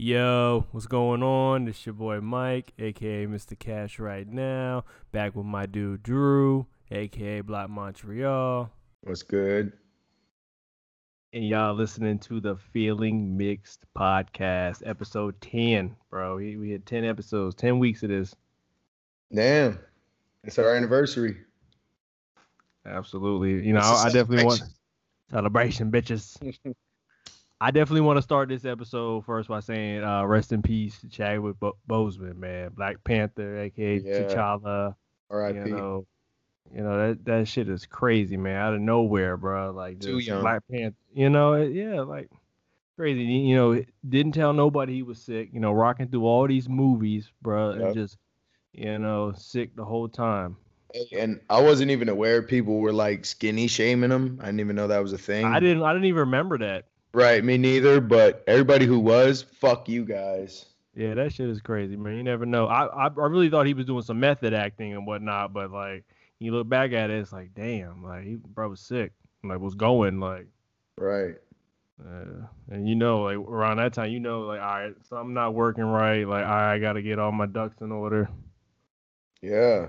Yo, what's going on? It's your boy Mike, aka Mr. Cash right now. Back with my dude Drew, aka Black Montreal. What's good? And y'all listening to the Feeling Mixed podcast, episode 10, bro. We, we had 10 episodes, 10 weeks of this. Damn. It's our anniversary. Absolutely. You know, I, I definitely want celebration, bitches. I definitely want to start this episode first by saying uh, rest in peace, Chadwick Bo- Boseman, man, Black Panther, aka Yeah. T'Challa. R.I.P. You know, you know that that shit is crazy, man. Out of nowhere, bro. Like Too young. Black Panther. You know, it- yeah, like crazy. You know, didn't tell nobody he was sick. You know, rocking through all these movies, bro, Yep. and just you know sick the whole time. And I wasn't even aware people were like skinny shaming him. I didn't even know that was a thing. I didn't. I didn't even remember that. Right, me neither. But everybody who was, fuck you guys. Yeah, that shit is crazy, man. You never know. I, I I really thought he was doing some method acting and whatnot, but like you look back at it, it's like damn, like he bro was sick, like was going like, Right. uh, and you know like around that time, you know like all right, something not working right, like all right, I gotta get all my ducks in order. Yeah.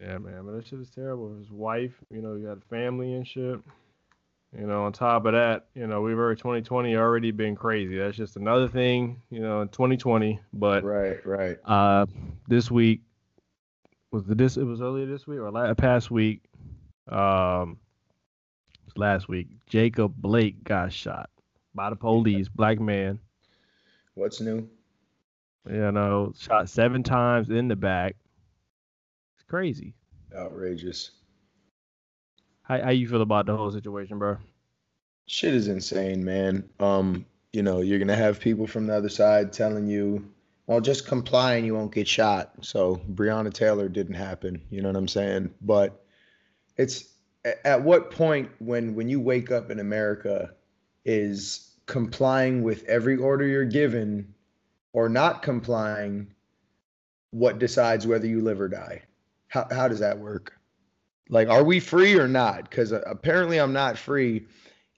Yeah, man, but that shit is terrible. His wife, you know, he got a family and shit. You know, on top of that, you know, we've already 2020 already been crazy. That's just another thing, you know, in 2020. But Right. Right. uh, this week was the this it was earlier this week or last past week. Um, it was last week. Jacob Blake got shot by the police, black man. What's new? You know, shot seven times in the back. It's crazy. Outrageous. How how you feel about the whole situation, bro? Shit is insane, man. Um, you know, you're gonna have people from the other side telling you, "Well, just comply and you won't get shot." So Breonna Taylor didn't happen. You know what I'm saying? But it's at what point when when you wake up in America is complying with every order you're given or not complying what decides whether you live or die? How how does that work? Like, are we free or not? Because uh, apparently I'm not free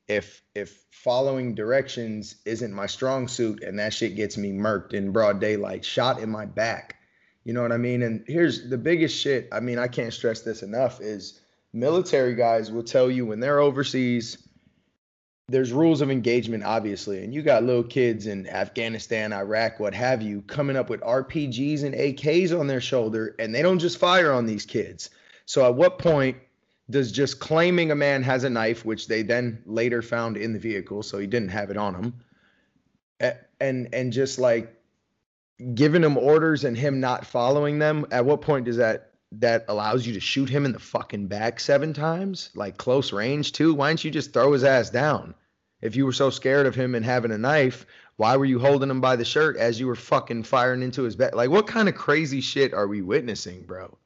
if if following directions isn't my strong suit and that shit gets me murked in broad daylight, shot in my back. You know what I mean? And here's the biggest shit. I mean, I can't stress this enough is military guys will tell you when they're overseas there's rules of engagement obviously and you got little kids in afghanistan iraq what have you coming up with rpgs and ak's on their shoulder and they don't just fire on these kids so at what point does just claiming a man has a knife, which they then later found in the vehicle, so he didn't have it on him, and and just like giving him orders and him not following them, at what point does that that allows you to shoot him in the fucking back seven times, like close range too? Why didn't you just throw his ass down? If you were so scared of him and having a knife, why were you holding him by the shirt as you were fucking firing into his back? Like, what kind of crazy shit are we witnessing, bro?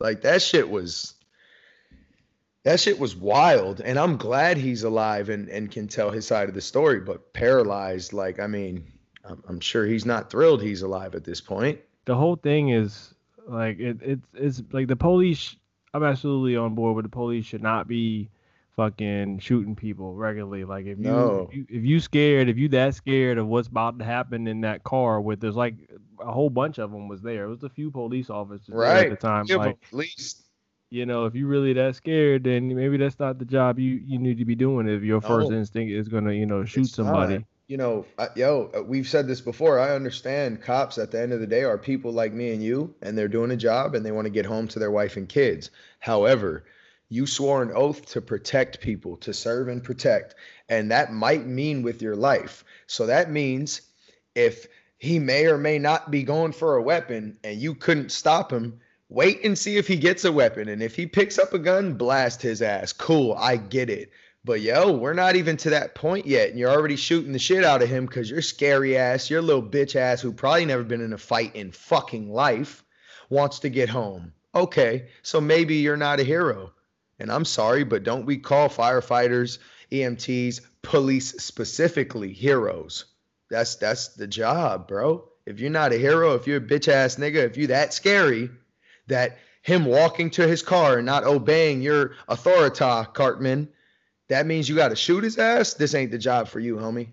Like that shit was that shit was wild and i'm glad he's alive and, and can tell his side of the story but paralyzed like i mean I'm, I'm sure he's not thrilled he's alive at this point The whole thing is like it it's it's like the police. I'm absolutely on board with the police should not be fucking shooting people regularly. Like if you, No. if you if you scared, if you that scared of what's about to happen in that car, with there's like a whole bunch of them was there. It was a few police officers right at the time. Give like at least you know, if you really that scared, then maybe that's not the job you you need to be doing. If your first No. instinct is gonna you know shoot It's somebody. not. you know I, yo uh, we've said this before i understand cops at the end of the day are people like me and you and they're doing a job and they want to get home to their wife and kids however you swore an oath to protect people to serve and protect and that might mean with your life so that means if he may or may not be going for a weapon and you couldn't stop him wait and see if he gets a weapon and if he picks up a gun blast his ass cool i get it but yo, we're not even to that point yet, and you're already shooting the shit out of him because you're scary ass, you're a little bitch ass who probably never been in a fight in fucking life, wants to get home. Okay, so maybe you're not a hero. And I'm sorry, but don't we call firefighters, EMTs, police specifically heroes? That's that's the job, bro. If you're not a hero, if you're a bitch ass nigga, if you're that scary that him walking to his car and not obeying your authority, Cartman, that means you got to shoot his ass. This ain't the job for you, homie.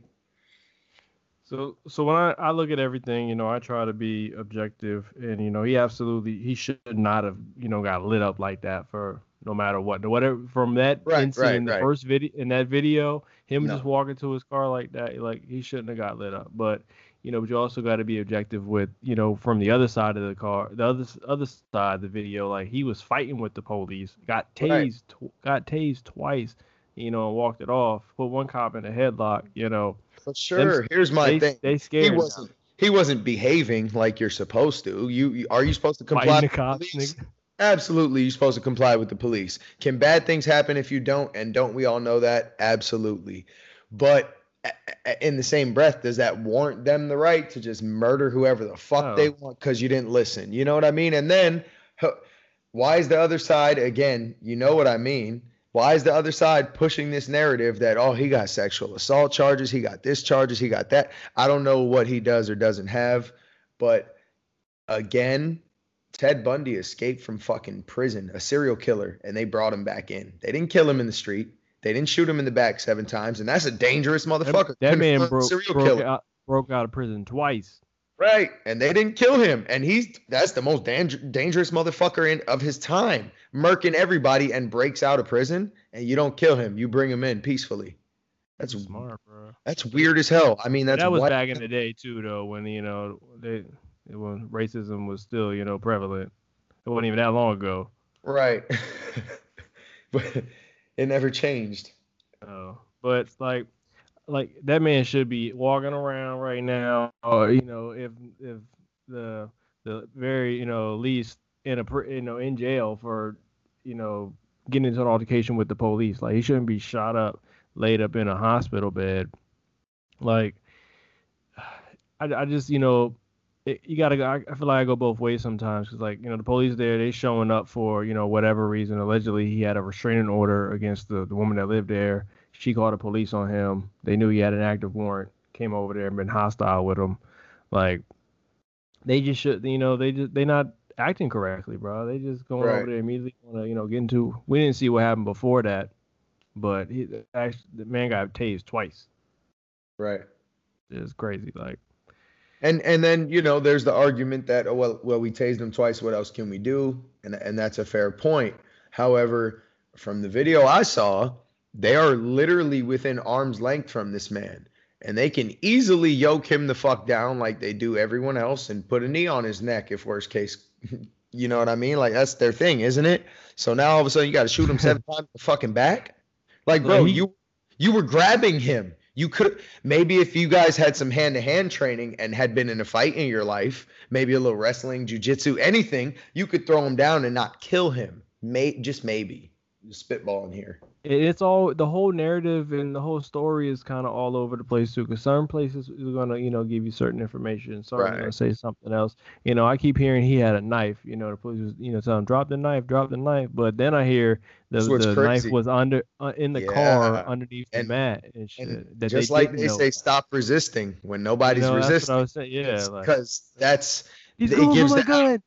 So so when I, I look at everything, you know, I try to be objective and you know, he absolutely he should not have, you know, got lit up like that for no matter what. Whatever from that Right, incident right, in the right. first video in that video, him No. just walking to his car like that, like he shouldn't have got lit up. But you know, but you also got to be objective with, you know, from the other side of the car, the other other side of the video, like he was fighting with the police, got tased, tw- got tased twice, you know, and walked it off, put one cop in a headlock, you know. For sure. Here's my they, thing. They scared He wasn't. He wasn't behaving like you're supposed to. You, you are you supposed to comply? fighting the cops. Absolutely, you're supposed to comply with the police. Can bad things happen if you don't? And don't we all know that? Absolutely. But in the same breath, does that warrant them the right to just murder whoever the fuck No. they want because you didn't listen? You know what I mean? And then, why is the other side again? You know what I mean? Why is the other side pushing this narrative that oh he got sexual assault charges, he got this charges, he got that? I don't know what he does or doesn't have, but again, Ted Bundy escaped from fucking prison, a serial killer, and they brought him back in. They didn't kill him in the street. They didn't shoot him in the back seven times, and that's a dangerous motherfucker. That, that man broke, serial broke killer. out, broke out of prison twice. Right, and they didn't kill him, and he's that's the most dang- dangerous motherfucker in of his time, murking everybody and breaks out of prison, and you don't kill him, you bring him in peacefully. That's Smart, bro. that's weird as hell. I mean, that's that was back in the day too, though, when you know they when racism was still you know prevalent. It wasn't even that long ago. right, but it never changed. Uh, but like, like that man should be walking around right now, or you know, if if the the very you know least in a you know in jail for you know getting into an altercation with the police. Like he shouldn't be shot up, laid up in a hospital bed. Like, I, I just you know. It, you gotta go. I I feel like I go both ways sometimes because, like, you know, the police there, they showing up for, you know, whatever reason. Allegedly, he had a restraining order against the, the woman that lived there she called the police on him. They knew he had an active warrant. Came over there and been hostile with him. Like they just should, you know, they just they not acting correctly, bro. They just going Right. over there immediately want to, you know, get into. We didn't see what happened before that, but he actually the man got tased twice. Right. It's crazy. Like And and then you know there's the argument that oh well well we tased him twice what else can we do and and that's a fair point. However, from the video I saw, they are literally within arm's length from this man, and they can easily yoke him the fuck down like they do everyone else and put a knee on his neck if worst case. You know what I mean? Like that's their thing, isn't it? So now all of a sudden you got to shoot him seven times in the fucking back. Like, bro, he- you you were grabbing him. You could maybe if you guys had some hand to hand training and had been in a fight in your life, maybe a little wrestling, jujitsu, anything, you could throw him down and not kill him. May just maybe. Just spitballing here. it's all the whole narrative and the whole story is kind of all over the place too. Because certain places are gonna, you know, give you certain information. Some are Right. gonna say something else. You know, I keep hearing he had a knife. You know, the police was, you know, telling him drop the knife, drop the knife. But then I hear the, That's what's the knife was under uh, in the Yeah. car underneath And- the mat and shit. And that just they like they know say, stop resisting when You nobody's know, that's what I resisting. was saying. Yeah, like Because that's he's it going gives for my the- gun.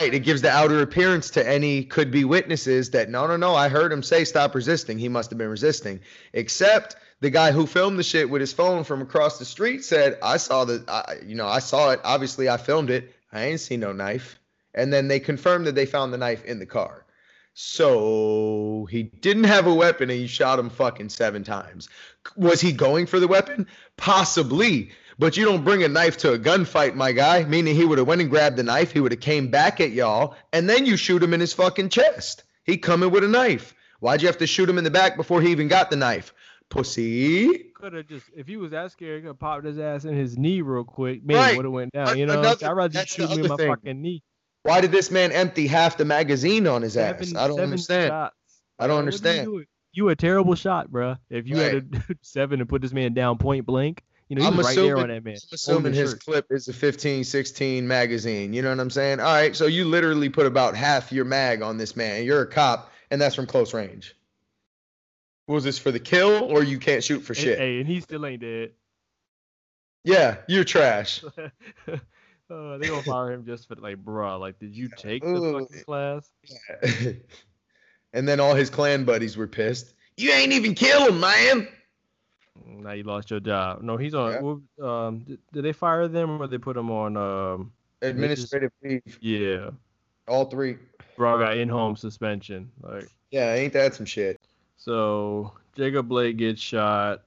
Right. It gives the outer appearance to any could be witnesses that no, no, no, I heard him say stop resisting. He must have been resisting. Except the guy who filmed the shit with his phone from across the street said, I saw the, I, you know, I saw it. Obviously, I filmed it. I ain't seen no knife. And then they confirmed that they found the knife in the car. So he didn't have a weapon and he shot him fucking seven times. Was he going for the weapon? Possibly. But you don't bring a knife to a gunfight, my guy. Meaning he would have went and grabbed the knife. He would have came back at y'all, and then you shoot him in his fucking chest. He coming with a knife. Why'd you have to shoot him in the back before he even got the knife? Pussy. Could have just if he was that scared, could have popped his ass in his knee real quick. Maybe Right. would have went down. You know, another- I'd rather the shoot me in my thing. fucking knee. Why did this man empty half the magazine on his ass? I don't understand. shots. I don't you understand. You a terrible shot, bruh. If you had a seven and put this man down point blank, you know, I'm right there assuming- on that man. I'm assuming his shirt. clip is a 15, 16 magazine. You know what I'm saying? All right, so you literally put about half your mag on this man. You're a cop, and that's from close range. Was this for the kill, or you can't shoot for shit? Hey, and he still ain't dead. Yeah, you're trash. uh, they gonna fire him just for like, bruh. Like, did you take the Ooh. fucking class? and then all his Klan buddies were pissed. You ain't even kill him, man. Now you lost your job. No, he's on. Um, did, did they fire them or they put him on? Um, Administrative leave. yeah, All three. bro got in-home suspension. Like, Yeah, ain't that some shit? so Jacob Blake gets shot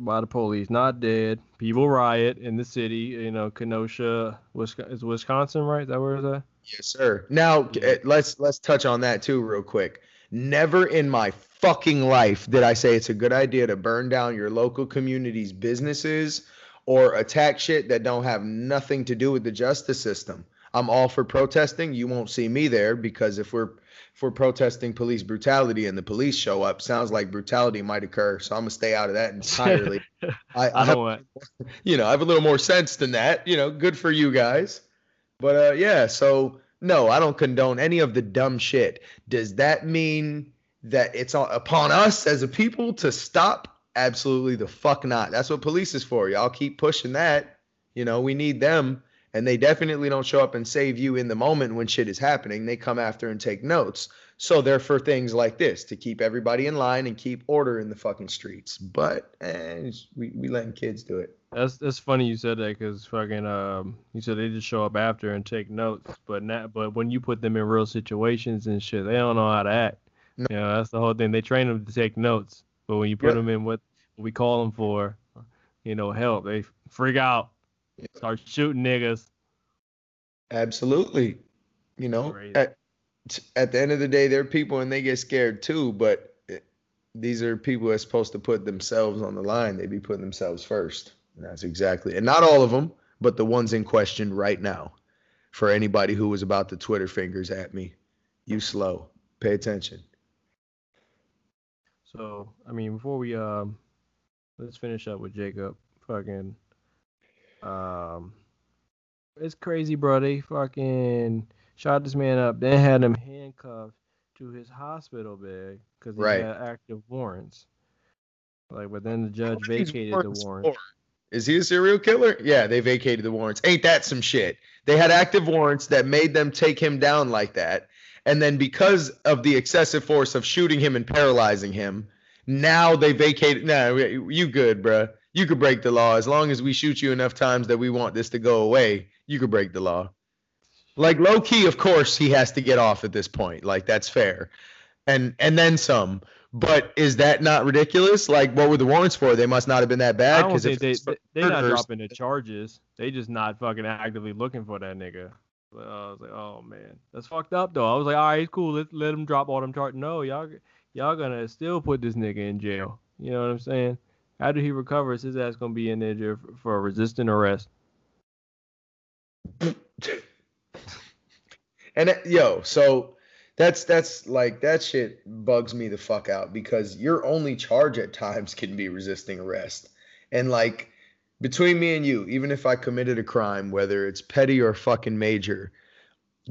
by the police, not dead. People riot in the city. You know, Kenosha, Wisconsin, is Wisconsin, right? Is that where is that? Yes, sir. Now eh, let's let's touch on that too, real quick. Never in my fucking life did I say it's a good idea to burn down your local community's businesses or attack shit that don't have nothing to do with the justice system. I'm all for protesting. You won't see me there because if we're we're protesting police brutality and the police show up, sounds like brutality might occur. So I'm gonna stay out of that entirely. I, I I have you know, I have a little more sense than that. You know, good for you guys. But uh, yeah, so no, I don't condone any of the dumb shit. Does that mean that it's on, upon us as a people to stop? Absolutely the fuck not. That's what police is for. Y'all keep pushing that. You know, we need them. And they definitely don't show up and save you in the moment when shit is happening. They come after and take notes. So they're for things like this to keep everybody in line and keep order in the fucking streets. But eh, we we letting kids do it. That's that's funny you said that because fucking um you said they just show up after and take notes, but not but when you put them in real situations and shit, they don't know how to act. No. You know that's the whole thing. They train them to take notes, but when you put them in what we call them for, you know, help, they freak out, start shooting niggas. Absolutely. You know, Crazy. at, at the end of the day, they're people and they get scared too, but these are people that's supposed to put themselves on the line. They be putting themselves first. And that's exactly, and not all of them, but the ones in question right now. For anybody who was about to Twitter fingers at me, you slow. Pay attention. So I mean, before we um, let's finish up with Jacob. Fucking, um, it's crazy, bro. They fucking shot this man up, then had him handcuffed to his hospital bed because he Right. had active warrants. Like, but then the judge What are these vacated the warrants warrants. Is he a serial killer? Yeah, they vacated the warrants. Ain't that some shit? They had active warrants that made them take him down like that. And then because of the excessive force of shooting him and paralyzing him, now they vacated. Nah, you good, bruh. You could break the law as long as we shoot you enough times that we want this to go away. You could break the law. Like low key, of course, he has to get off at this point. Like that's fair, and and then some. But is that not ridiculous? Like, what were the warrants for? They must not have been that bad. Because they, they they're not dropping the charges. They just not fucking actively looking for that nigga. But I was like, oh man, that's fucked up though. I was like, all right, cool. Let let him drop all them charges. No, y'all y'all gonna still put this nigga in jail. You know what I'm saying? After he recovers, his ass gonna be in there for, resisting arrest. And yo, so that's that's like that shit bugs me the fuck out because your only charge at times can be resisting arrest. And like between me and you, even if I committed a crime, whether it's petty or fucking major,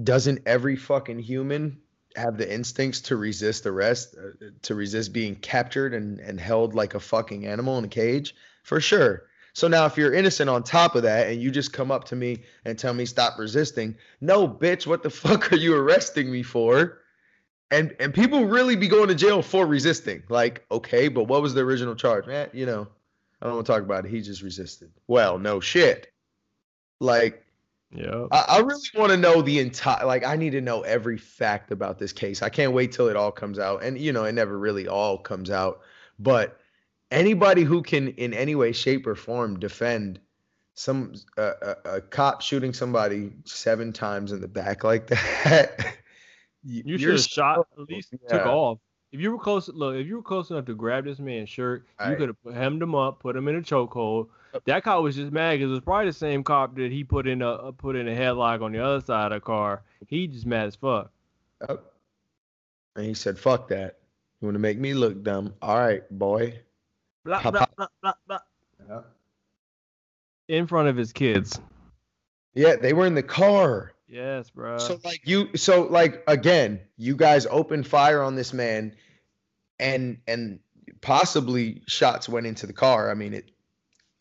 doesn't every fucking human have the instincts to resist arrest, uh, to resist being captured and and held like a fucking animal in a cage? For sure. So now if you're innocent on top of that and you just come up to me and tell me stop resisting, no bitch, what the fuck are you arresting me for? And and people really be going to jail for resisting. Like, okay, but what was the original charge? Man, you know, I don't want to talk about it. He just resisted. Well, no shit. Like, Yeah. I, I really want to know the entire like I need to know every fact about this case. I can't wait till it all comes out. And you know, it never really all comes out. But anybody who can in any way, shape, or form defend some uh, a, a cop shooting somebody seven times in the back like that. y- You should you're have shot at least took off. If you were close, look, if you were close enough to grab this man's shirt, you Right. could have hemmed him up, put him in a chokehold. That cop was just mad because it was probably the same cop that he put in a uh, put in a headlock on the other side of the car. He just mad as fuck. Yep. And he said, "Fuck that. You want to make me look dumb? All right, boy." Blah, blah, blah, blah, blah. In front of his kids. Yeah, they were in the car. Yes, bro. So like you so like again, you guys opened fire on this man and and possibly shots went into the car. I mean it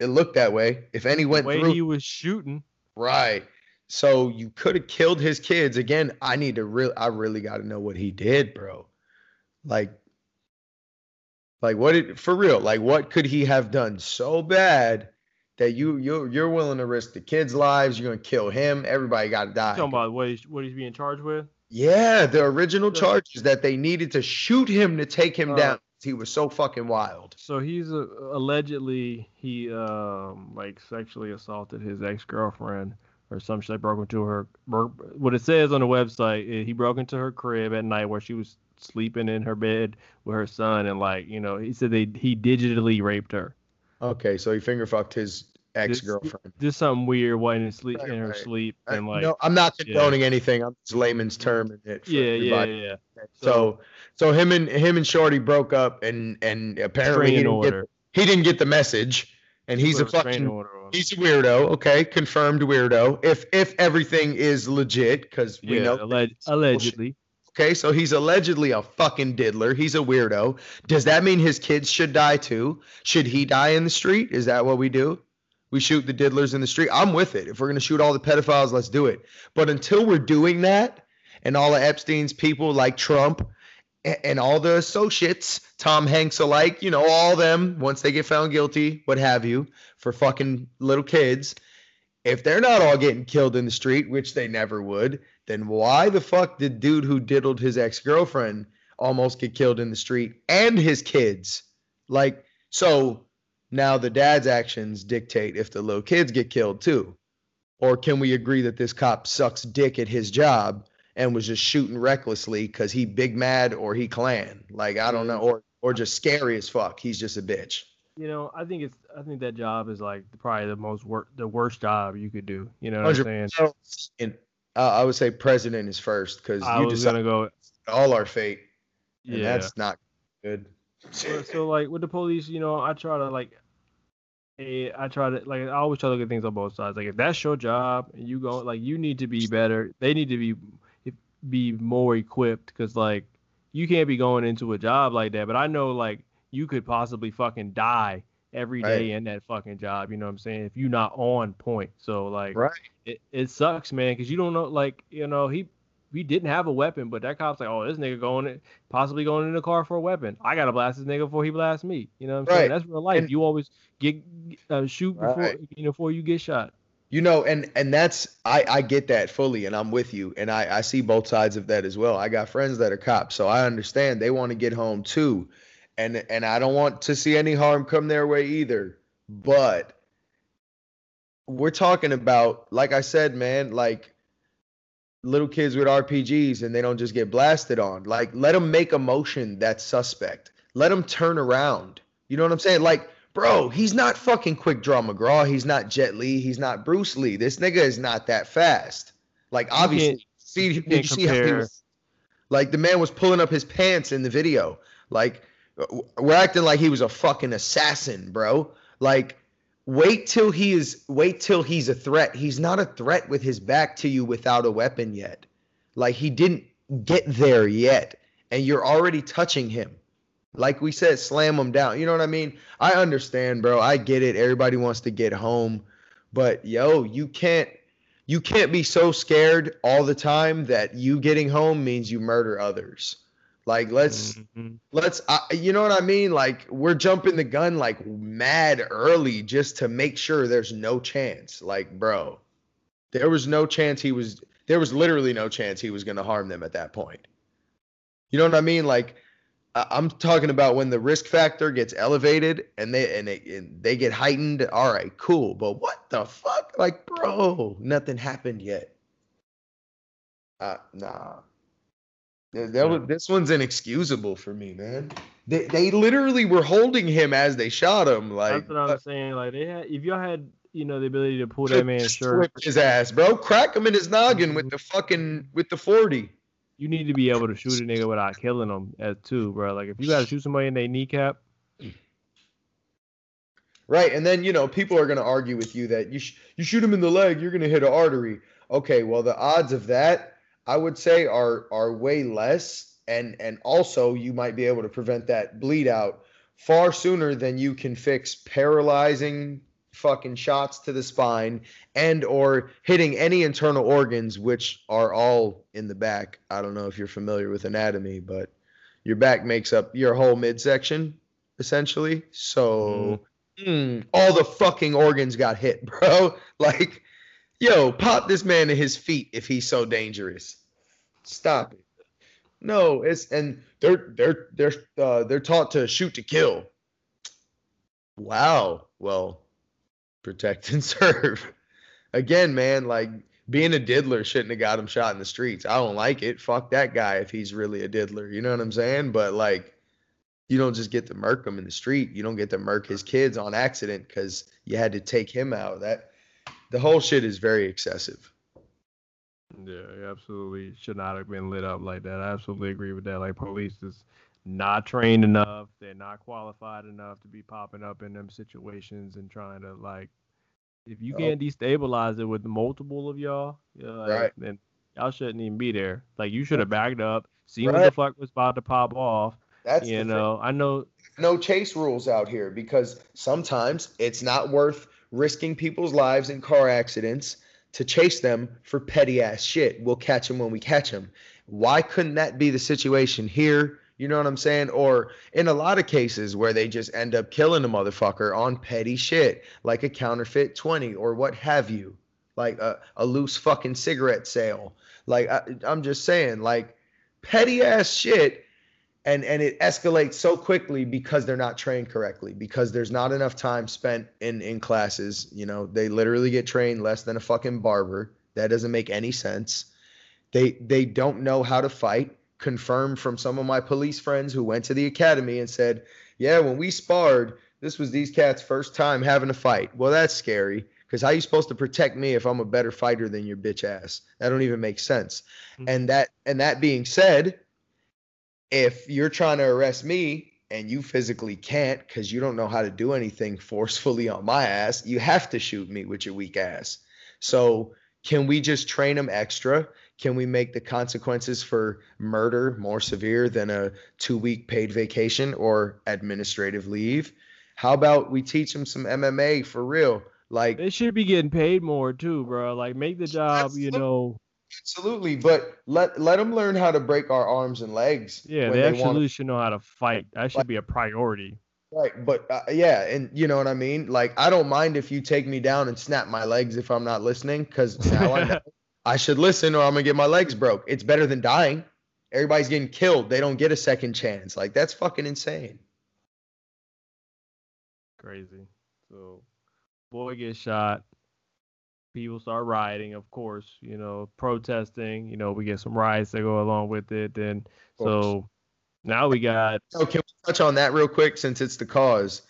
it looked that way. If any the went way through he was shooting. right. So you could have killed his kids. Again, I need to real I really got to know what he did, bro. Like Like what did for real? Like what could he have done so bad that you you you're willing to risk the kids' lives? You're gonna kill him. Everybody got to die. Talking about what he's what he's being charged with. Yeah, the original charges that they needed to shoot him to take him Uh, down. He was so fucking wild. So he's uh, allegedly he um like sexually assaulted his ex girlfriend or some shit. Broke into her. Broke, what it says on the website, is he broke into her crib at night where she was sleeping in her bed with her son, and like you know he said they he digitally raped her. Okay, so he finger fucked his ex girlfriend. Just something weird, while in sleep Right, in her right. sleep, and like no, I'm not yeah. condoning anything. I'm just layman's term in it. for yeah, yeah, everybody. yeah. So, so him and him and Shorty broke up, and and apparently he didn't, get, he didn't get the message, and he's a fucking order on him. he's a weirdo. Okay, confirmed weirdo. If if everything is legit, because we yeah, know alleg- allegedly. Okay, so he's allegedly a fucking diddler. He's a weirdo. Does that mean his kids should die too? Should he die in the street? Is that what we do? We shoot the diddlers in the street. I'm with it. If we're gonna shoot all the pedophiles, let's do it. But until we're doing that, and all of Epstein's people like Trump a- and all the associates, Tom Hanks alike, you know, all them, once they get found guilty, what have you, for fucking little kids, if they're not all getting killed in the street, which they never would, then why the fuck did dude who diddled his ex-girlfriend almost get killed in the street and his kids? Like, so now the dad's actions dictate if the little kids get killed too. Or can we agree that this cop sucks dick at his job and was just shooting recklessly because he big mad or he Klan? Like, I don't know, or or just scary as fuck. He's just a bitch. You know, I think it's I think that job is like probably the most work the worst job you could do. You know what I'm saying? And uh, I would say president is first because you decide gonna go. all our fate, and Yeah. that's not good. So, so like with the police, you know, I try to like, eh, I try to like I always try to look at things on both sides. Like if that's your job and you go like you need to be better. They need to be be more equipped because like you can't be going into a job like that. But I know like you could possibly fucking die every day in that fucking job. You know what I'm saying? If you're not on point. So like Right. it, it sucks, man, because you don't know, like, you know, he he didn't have a weapon, but that cop's like, oh, this nigga going in, possibly going in the car for a weapon. I gotta blast this nigga before he blasts me. You know what I'm saying? That's real life. And- you always get uh, shoot before Right. you know before you get shot. You know, and and that's I I get that fully, and I'm with you, and I I see both sides of that as well. I got friends that are cops, so I understand they want to get home too, and and I don't want to see any harm come their way either. But we're talking about, like I said, man, like little kids with RPGs, and they don't just get blasted on. Like, let them make a motion that's suspect. Let them turn around. You know what I'm saying? Like Bro, he's not fucking Quick Draw McGraw. He's not Jet Li. He's not Bruce Lee. This nigga is not that fast. Like obviously, see, did you see how he was? Like the man was pulling up his pants in the video. Like we're acting like he was a fucking assassin, bro. Like wait till he is wait till he's a threat. He's not a threat with his back to you without a weapon yet. Like he didn't get there yet, and you're already touching him. Like we said, slam him down. You know what I mean? I understand, bro. I get it. Everybody wants to get home, but yo, you can't you can't be so scared all the time that you getting home means you murder others. Like let's Mhm. let's I you know what I mean? Like we're jumping the gun like mad early just to make sure there's no chance. Like, bro, there was no chance he was there was literally no chance he was going to harm them at that point. You know what I mean? Like I- I'm talking about when the risk factor gets elevated and they and they and they get heightened. All right, cool. But what the fuck? Like, bro, nothing happened yet. Uh, nah. Th- that was- this one's inexcusable for me, man. They they literally were holding him as they shot him. Like, That's what I'm uh, saying. Like they had, if y'all had, you know, the ability to pull that man's shirt, his ass, bro. Crack him in his noggin with the fucking with the forty. you need to be able to shoot a nigga without killing him as too, bro. Like if you gotta shoot somebody in their kneecap, Right, and then you know people are going to argue with you that you sh- you shoot him in the leg, you're going to hit an artery. Okay, well the odds of that I would say are are way less, and and also you might be able to prevent that bleed out far sooner than you can fix paralyzing fucking shots to the spine and or hitting any internal organs which are all in the back. I don't know if you're familiar with anatomy, but your back makes up your whole midsection essentially. So mm, all the fucking organs got hit, bro. Like, yo, pop this man in his feet if he's so dangerous. Stop it. No, it's and they're they're they're uh, they're taught to shoot to kill. Wow. Well, protect and serve. Again, man, like being a diddler shouldn't have got him shot in the streets. I don't like it. Fuck that guy if he's really a diddler. You know what I'm saying? But like, you don't just get to murk him in the street. You don't get to murk his kids on accident because you had to take him out. That the whole shit is very excessive. Yeah, absolutely should not have been lit up like that. I absolutely agree with that. Like police is not trained enough. They're not qualified enough to be popping up in them situations and trying to like if you can't destabilize it with multiple of y'all, yeah, like, Right. then y'all shouldn't even be there. Like you should have backed up, seen what the fuck was about to pop off. That's you the thing. know, I know no chase rules out here because sometimes it's not worth risking people's lives in car accidents to chase them for petty ass shit. We'll catch them when we catch them. Why couldn't that be the situation here? You know what I'm saying? Or in a lot of cases where they just end up killing a motherfucker on petty shit, like a counterfeit 20 or what have you, like a, a loose fucking cigarette sale. Like, I, I'm just saying, like, petty ass shit and and it escalates so quickly because they're not trained correctly because there's not enough time spent in in classes. You know they literally get trained less than a fucking barber. That doesn't make any sense. They they don't know how to fight. Confirmed from some of my police friends who went to the academy and said yeah when we sparred this was these cats first time having a fight. Well that's scary because how you supposed to protect me if i'm a better fighter than your bitch ass? That don't even make sense. Mhm. and that and that being said if you're trying to arrest me and you physically can't because you don't know how to do anything forcefully on my ass, you have to shoot me with your weak ass. So, can we just train them extra? Can we make the consequences for murder more severe than a two week paid vacation or administrative leave? How about we teach them some MMA for real? Like, they should be getting paid more too, bro. Like make the job, you Absolutely. know. Absolutely, but let let them learn how to break our arms and legs. Yeah, when they wanna- actually should know how to fight. That should be a priority. Right, but uh, yeah, and you know what I mean. Like, I don't mind if you take me down and snap my legs if I'm not listening, because now I know I should listen or I'm gonna get my legs broke. It's better than dying. Everybody's getting killed. They don't get a second chance. Like, that's fucking insane. Crazy. So, boy gets shot. People start rioting, of course. You know, protesting. You know, we get some riots that go along with it. Then, so now we got So can we touch on that real quick since it's the cause?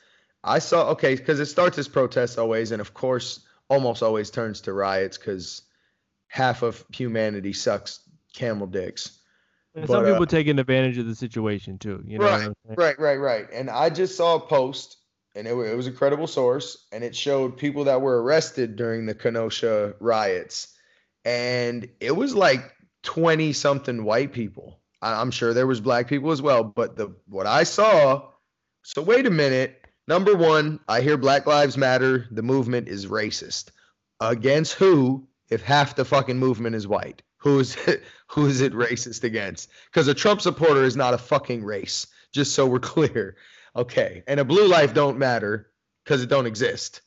I saw okay because it starts as protests always, and of course, almost always turns to riots because half of humanity sucks camel dicks. and but, some uh, people taking advantage of the situation too. You know, what I'm? Right, right, right. And I just saw a post, and it, it was a credible source, and it showed people that were arrested during the Kenosha riots, and it was like twenty something white people. I, I'm sure there was black people as well, but the what I saw. So wait a minute. Number one, I hear Black Lives Matter. The movement is racist. Against who? If half the fucking movement is white, who's who is it racist against? Because a Trump supporter is not a fucking race. Just so we're clear. Okay. And a blue life don't matter because it don't exist.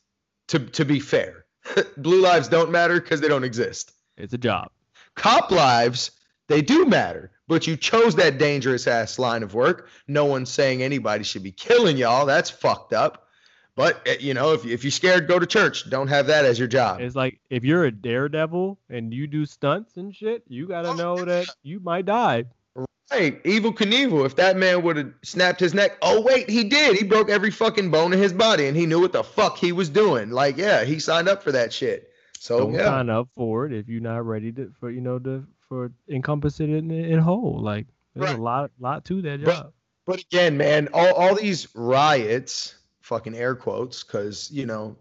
To to be fair, blue lives don't matter because they don't exist. It's a job. Cop lives they do matter, but you chose that dangerous ass line of work. No one's saying anybody should be killing y'all. That's fucked up. But eh, you know, if if you're scared, go to church. Don't have that as your job. It's like if you're a daredevil and you do stunts and shit, you gotta Oh, know that you might die. Hey, Evel Knievel, if that man would have snapped his neck, oh wait, he did. He broke every fucking bone in his body and he knew what the fuck he was doing. Like, yeah, he signed up for that shit. So Don't yeah. sign up for it if you're not ready to for you know to for encompass it in in whole. Like there's Right. a lot lot to that But- job. But again, man, all, all these riots, fucking air quotes, because you know,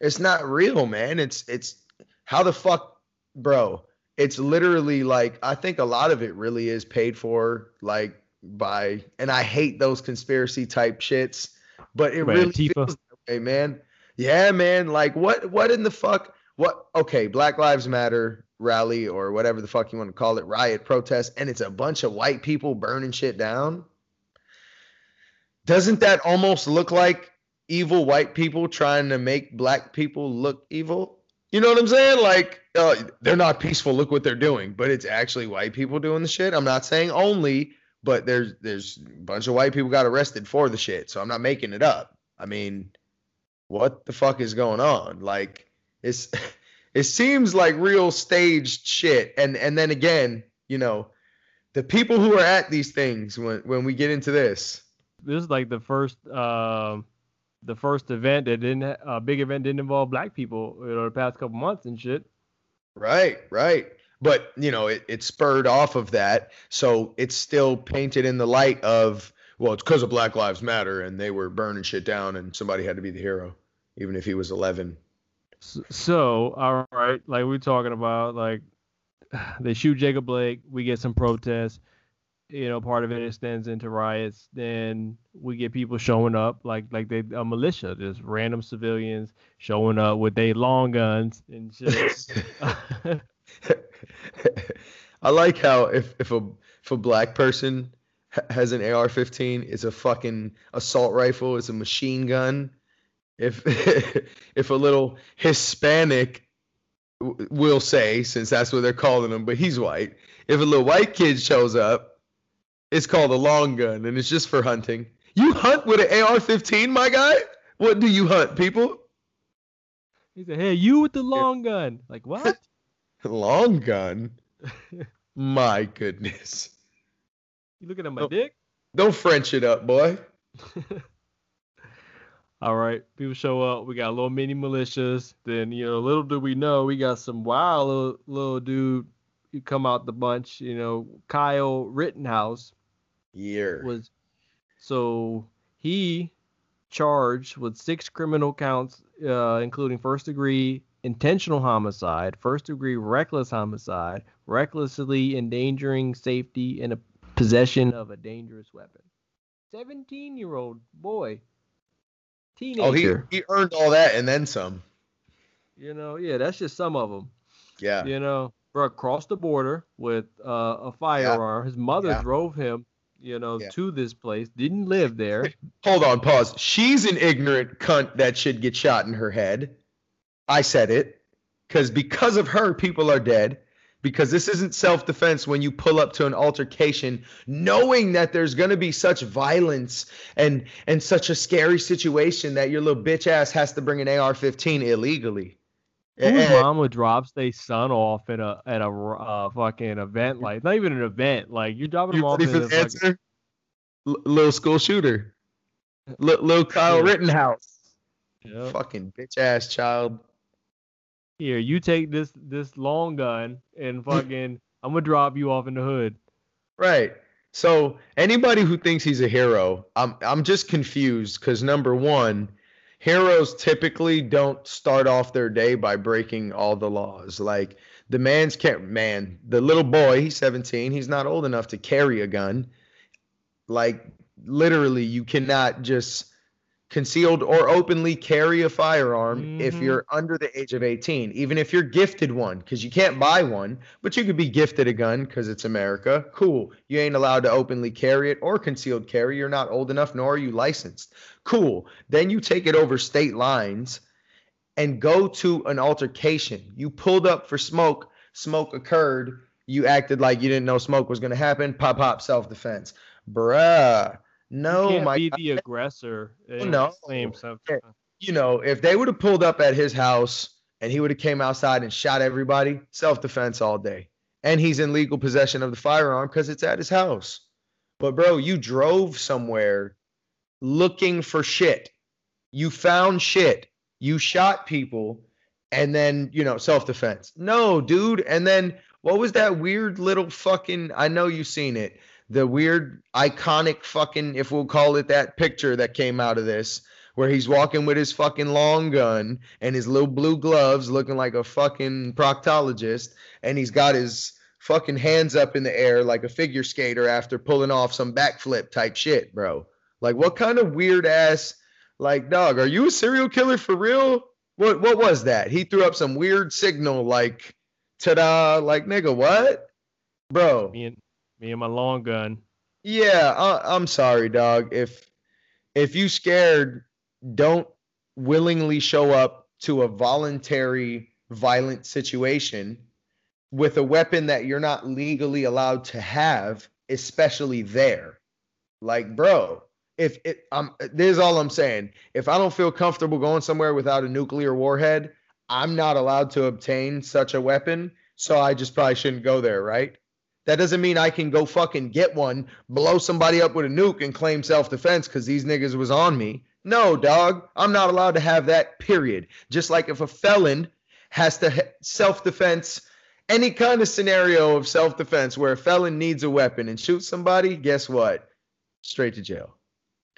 it's not real, man. It's it's how the fuck, bro. It's literally like I think a lot of it really is paid for, like by, and I hate those conspiracy type shits, but it By really Antifa. feels that way, man. Yeah, man. Like what? What in the fuck? What? Okay, Black Lives Matter rally or whatever the fuck you want to call it, riot, protest, and it's a bunch of white people burning shit down doesn't that almost look like evil white people trying to make black people look evil? You know what I'm saying? Like uh, they're not peaceful. Look what they're doing, but it's actually white people doing the shit. I'm not saying only, but there's there's a bunch of white people got arrested for the shit. So I'm not making it up. I mean, what the fuck is going on? Like it's it seems like real staged shit. And and then again, you know, the people who are at these things when when we get into this. This is like the first uh, the first event that didn't a uh, big event didn't involve black people you know the past couple months and shit. Right, right. But you know, it, it spurred off of that, so it's still painted in the light of well, it's because of Black Lives Matter and they were burning shit down and somebody had to be the hero, even if he was 11. So, all right, like we're talking about, like they shoot Jacob Blake, we get some protests you know, part of it extends into riots, then we get people showing up like like they a militia, just random civilians showing up with their long guns and shit. I like how if if a if a black person has an AR-15, it's a fucking assault rifle, it's a machine gun. If if a little Hispanic will say, since that's what they're calling him, but he's white. If a little white kid shows up, it's called a long gun, and it's just for hunting. You hunt with an AR-15, my guy? What do you hunt, people? He said, "Hey, you with the long gun?" Like what? long gun? my goodness. You looking at my don't, dick? Don't French it up, boy. All right, people show up. We got a little mini militias. Then you know, little do we know, we got some wild little, little dude. You come out the bunch. You know, Kyle Rittenhouse year was so he charged with six criminal counts, uh, including first degree intentional homicide, first degree reckless homicide, recklessly endangering safety, and a possession of a dangerous weapon. 17 year old boy. Teenager. Oh, he, he earned all that and then some. You know, yeah, that's just some of them. Yeah. You know, bro, crossed the border with uh, a firearm. Yeah. His mother yeah. drove him you know, yeah. to this place, didn't live there. Hold on, pause. She's an ignorant cunt that should get shot in her head. I said it. Because because of her, people are dead. Because this isn't self defense when you pull up to an altercation knowing that there's going to be such violence and and such a scary situation that your little bitch ass has to bring an AR 15 illegally. Whose mama drops their son off at a at a uh, fucking event like not even an event like you're dropping you him off in a fucking... L- little school shooter, L- little Kyle Rittenhouse, yep. fucking bitch ass child. Here, you take this this long gun and fucking I'm gonna drop you off in the hood. Right. So anybody who thinks he's a hero, I'm I'm just confused because number one, heroes typically don't start off their day by breaking all the laws. Like the man's can't man, the little boy, he's 17, he's not old enough to carry a gun. Like literally, you cannot just concealed or openly carry a firearm mm-hmm. if you're under the age of 18 even if you're gifted one because you can't buy one but you could be gifted a gun because it's america cool you ain't allowed to openly carry it or concealed carry you're not old enough nor are you licensed cool. Then you take it over state lines and go to an altercation. You pulled up for smoke. Smoke occurred. You acted like you didn't know smoke was going to happen. Pop pop self-defense. Bruh. No, you can't my be the aggressor. Oh, no, claim something. You know, if they would have pulled up at his house and he would have came outside and shot everybody, self defense all day, and he's in legal possession of the firearm because it's at his house. But bro, you drove somewhere looking for shit. You found shit. You shot people, and then you know self defense. No, dude. And then what was that weird little fucking? I know you've seen it the weird iconic fucking if we'll call it that picture that came out of this where he's walking with his fucking long gun and his little blue gloves looking like a fucking proctologist and he's got his fucking hands up in the air like a figure skater after pulling off some backflip type shit, bro. Like what kind of weird ass like dog, are you a serial killer for real? What what was that? He threw up some weird signal like ta-da, like nigga, what? Bro. Me and me and my long gun. Yeah, I, I'm sorry, dog. If if you scared, don't willingly show up to a voluntary violent situation with a weapon that you're not legally allowed to have, especially there. Like, bro, if it, I'm, this is all I'm saying. If I don't feel comfortable going somewhere without a nuclear warhead, I'm not allowed to obtain such a weapon. So I just probably shouldn't go there, right? That doesn't mean I can go fucking get one, blow somebody up with a nuke, and claim self defense because these niggas was on me. No, dog. I'm not allowed to have that, period. Just like if a felon has to self defense, any kind of scenario of self defense where a felon needs a weapon and shoots somebody, guess what? Straight to jail.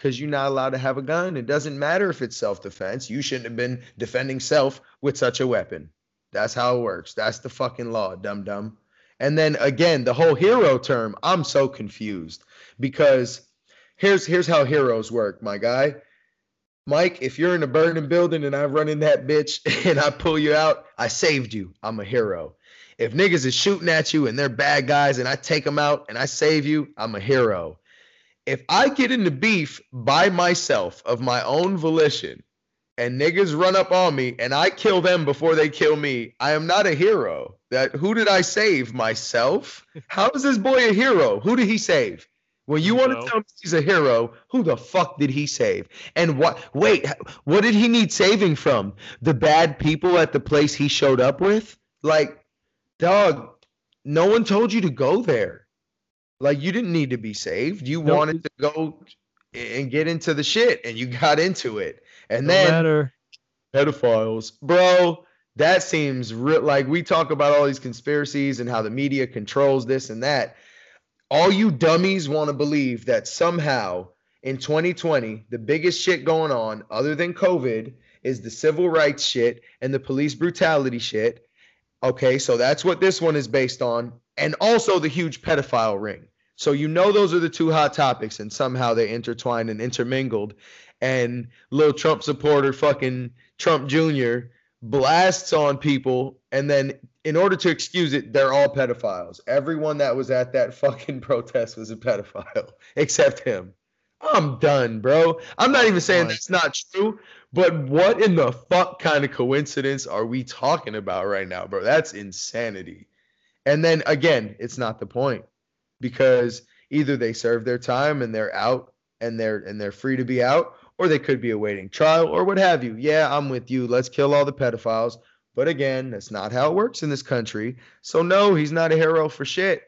Because you're not allowed to have a gun. It doesn't matter if it's self defense. You shouldn't have been defending self with such a weapon. That's how it works. That's the fucking law, dum dum. And then again, the whole hero term, I'm so confused because here's here's how heroes work, my guy. Mike, if you're in a burning building and I run in that bitch and I pull you out, I saved you. I'm a hero. If niggas is shooting at you and they're bad guys and I take them out and I save you, I'm a hero. If I get into beef by myself of my own volition and niggas run up on me and I kill them before they kill me, I am not a hero. That who did I save? Myself? How is this boy a hero? Who did he save? When you want to tell me he's a hero, who the fuck did he save? And what? Wait, what did he need saving from? The bad people at the place he showed up with? Like, dog, no one told you to go there. Like, you didn't need to be saved. You nope. wanted to go and get into the shit, and you got into it. And no then matter. pedophiles, bro. That seems real. Like we talk about all these conspiracies and how the media controls this and that all you dummies want to believe that somehow in 2020, the biggest shit going on, other than COVID, is the civil rights shit and the police brutality shit. Okay, so that's what this one is based on. And also the huge pedophile ring. So you know those are the two hot topics, and somehow they intertwined and intermingled. And little Trump supporter, fucking Trump Jr., blasts on people and then in order to excuse it, they're all pedophiles. Everyone that was at that fucking protest was a pedophile, except him. I'm done, bro. I'm not even saying that's not true, but what in the fuck kind of coincidence are we talking about right now, bro? That's insanity. And then again, it's not the point because either they serve their time and they're out and they're and they're free to be out, or they could be awaiting trial or what have you. Yeah, I'm with you. Let's kill all the pedophiles. But again, that's not how it works in this country. So no, he's not a hero for shit.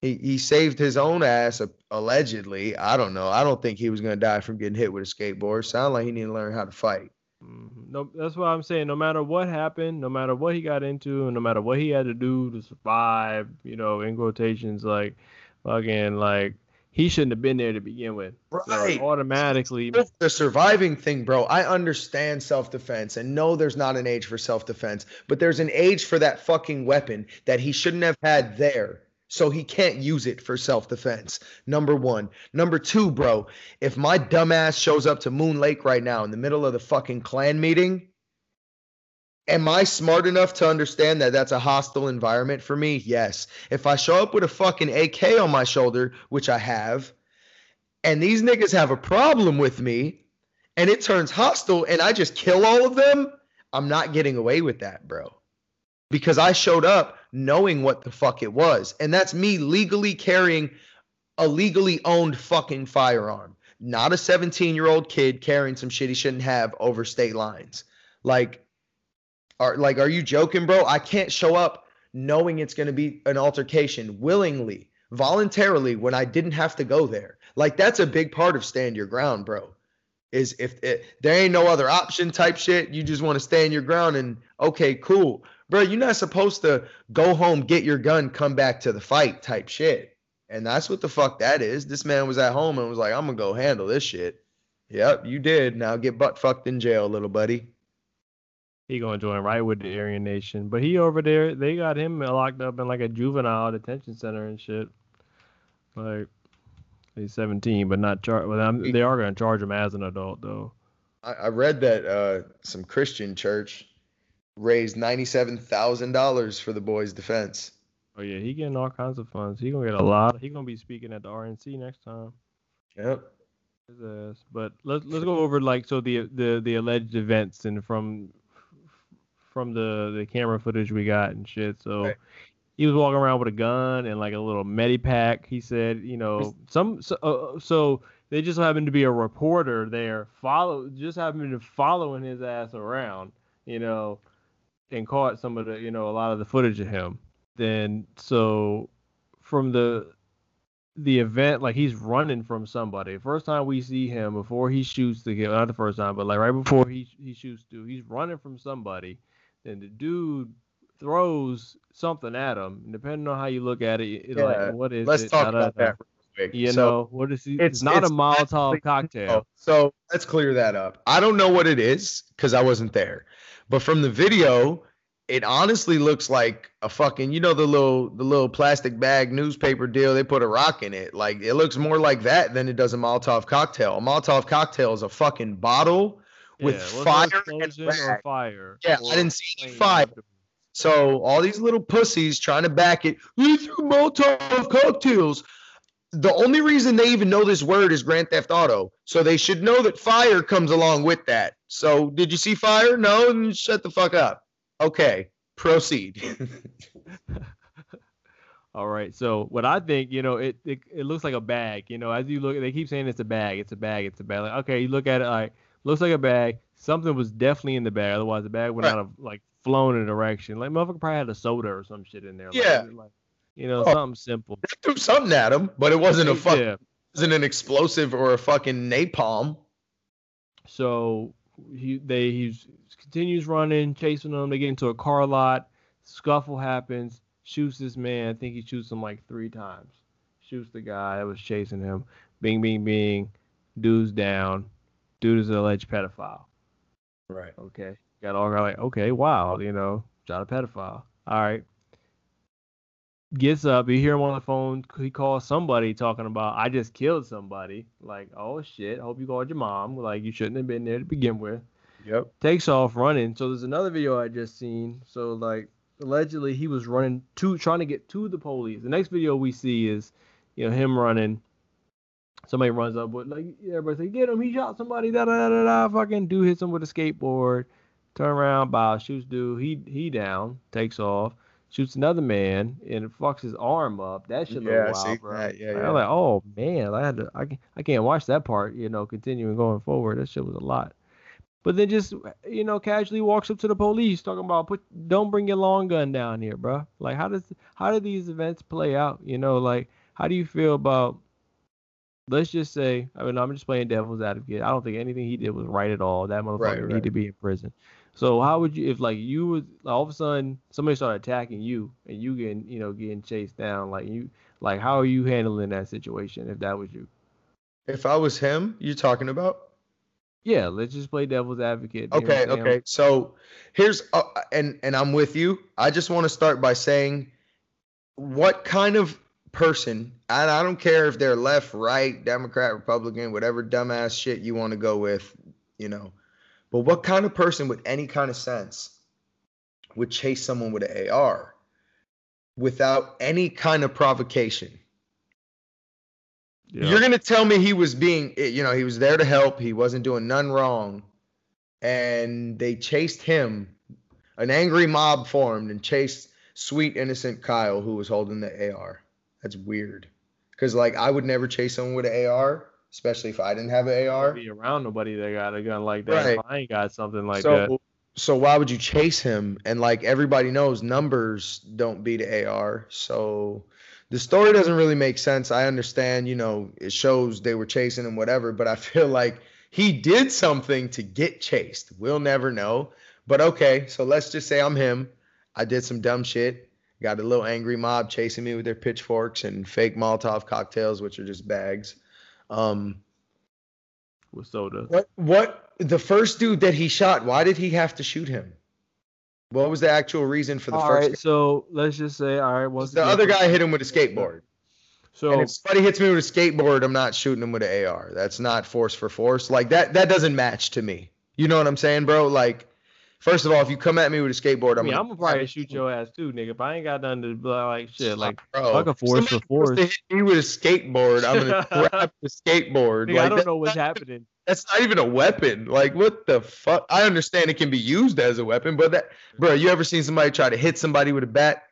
He he saved his own ass allegedly. I don't know. I don't think he was gonna die from getting hit with a skateboard. Sound like he needed to learn how to fight. Mm-hmm. No, that's what I'm saying. No matter what happened, no matter what he got into, and no matter what he had to do to survive, you know, in quotations, like fucking like he shouldn't have been there to begin with. Right. So automatically. The surviving thing, bro. I understand self defense and know there's not an age for self defense, but there's an age for that fucking weapon that he shouldn't have had there. So he can't use it for self defense. Number one. Number two, bro. If my dumbass shows up to Moon Lake right now in the middle of the fucking Klan meeting Am I smart enough to understand that that's a hostile environment for me? Yes. If I show up with a fucking AK on my shoulder, which I have, and these niggas have a problem with me, and it turns hostile, and I just kill all of them, I'm not getting away with that, bro. Because I showed up knowing what the fuck it was. And that's me legally carrying a legally owned fucking firearm, not a 17 year old kid carrying some shit he shouldn't have over state lines. Like, are like, are you joking, bro? I can't show up knowing it's going to be an altercation willingly, voluntarily when I didn't have to go there. Like that's a big part of stand your ground, bro. Is if it, there ain't no other option type shit, you just want to stand your ground and okay, cool. Bro, you're not supposed to go home, get your gun, come back to the fight type shit. And that's what the fuck that is. This man was at home and was like, I'm gonna go handle this shit. Yep, you did. Now get butt fucked in jail, little buddy he gonna join right with the Aryan Nation. But he over there, they got him locked up in like a juvenile detention center and shit. Like he's 17, but not charged. Well, they are gonna charge him as an adult though. I, I read that uh, some Christian church raised ninety-seven thousand dollars for the boy's defense. Oh yeah, he getting all kinds of funds. He gonna get a lot. He gonna be speaking at the RNC next time. Yep. But let's let's go over like so the the the alleged events and from from the the camera footage we got and shit. So Right. he was walking around with a gun and like a little medipack. He said, you know, some so, uh, so they just happened to be a reporter there follow just happened to be following his ass around, you know, and caught some of the you know a lot of the footage of him. Then so from the the event, like he's running from somebody. First time we see him before he shoots the kill, not the first time, but like right before he he shoots dude, he's running from somebody. Then the dude throws something at him. And depending on how you look at it, it Yeah, like what is Let's it? talk about that. You So- know what is he? it's- It's, not it's a Molotov cocktail. So let's clear that up. I don't know what it is because I wasn't there, but from the video, it honestly looks like a fucking you know the little the little plastic bag newspaper deal. They put a rock in it. Like it looks more like that than it does a Molotov cocktail. A Molotov cocktail is a fucking bottle with Yeah, fire and rag. fire. Yeah, I didn't see any fire. So all these little pussies trying to back it. We threw Molotov cocktails. The only reason they even know this word is Grand Theft Auto. So they should know that fire comes along with that. So did you see fire? No, then shut the fuck up. Okay, proceed. All right. So what I think, you know, it, it it looks like a bag. You know, as you look, they keep saying it's a bag. It's a bag. It's a bag. Like, okay, you look at it, like looks like a bag. Something was definitely in the bag. Otherwise, the bag would Right. not have like flown in a direction. Like motherfucker probably had a soda or some shit in there. like- Yeah. Like, you know, Oh. something simple. they threw something at him, but it wasn't a fuck, Yeah. wasn't an explosive or a fucking napalm. So he they he continues running, chasing them. They get into a car lot. Scuffle happens. Shoots this man. I think he shoots him like three times. Shoots the guy that was chasing him. Bing, bing, bing. Dude's down. Dude is an alleged pedophile. Right. Okay. Got all like, okay, wow, you know, shot a pedophile. All right. Gets up. You hear him on the phone. He calls somebody talking about, I just killed somebody. Like, oh shit. Hope you called your mom. Like, you shouldn't have been there to begin with. Yep. Takes off running. So there's another video I just seen. So like, allegedly he was running to trying to get to the police. The next video we see is, you know, him running. Somebody runs up with like everybody say, get him. He shot somebody. Da da da da. Fucking dude hits him with a skateboard. Turn around, bow, shoots dude. He he down. Takes off. Shoots another man and it fucks his arm up. That shit Yeah, I look see wild, bro. that. Yeah, Like, yeah. I'm like, oh man, I had to. I can, I can't watch that part. You know, continuing going forward. That shit was a lot. But then just you know casually walks up to the police talking about put don't bring your long gun down here, bro. Like how does how do these events play out? You know, like how do you feel about let's just say I mean I'm just playing devil's advocate. I don't think anything he did was right at all. That motherfucker Right, need to be in prison. So how would you if like you was all of a sudden somebody started attacking you and you getting you know getting chased down like you like how are you handling that situation if that was you? If I was him, you're talking about? Yeah, let's just play devil's advocate. you know Okay, what I'm saying? okay. So here's uh, and and I'm with you. I just want to start by saying what kind of person, and I don't care if they're left, right, Democrat, Republican, whatever dumbass shit you want to go with, you know. But what kind of person with any kind of sense would chase someone with an AR without any kind of provocation? Yeah. You're gonna tell me he was being, eh, you know, he was there to help. He wasn't doing none wrong, and they chased him. An angry mob formed and chased sweet innocent Kyle, who was holding the AR. That's weird, because like I would never chase someone with an AR, especially if I didn't have an AR. be around nobody that got a gun like that. Right. I ain't got something like so, that. so why would you chase him? And like everybody knows, numbers don't beat AR. So the story doesn't really make sense. I understand, you know, it shows they were chasing him, whatever. But I feel like he did something to get chased. We'll never know. But okay, so let's just say I'm him. I did some dumb shit. Got a little angry mob chasing me with their pitchforks and fake Molotov cocktails, which are just bags. Um, with soda. what what the first dude that he shot, why did he have to shoot him? What was the actual reason for the All first right, so let's just say, all right, once the again- other guy hit him with a skateboard. So and if somebody hits me with a skateboard, I'm not shooting him with an AR. That's not force for force. Like that that doesn't match to me. You know what I'm saying, bro? Like First of all, if you come at me with a skateboard, I I'm mean, gonna I'm gonna probably shoot your ass too, nigga. If I ain't got nothing to be like shit, like bro. fuck a force for wants to force. hit me with a skateboard. I'm gonna grab the skateboard. Nigga, like, I don't know what's happening. That's not even a weapon. Like, what the fuck? I understand it can be used as a weapon, but that, bro, you ever seen somebody try to hit somebody with a bat?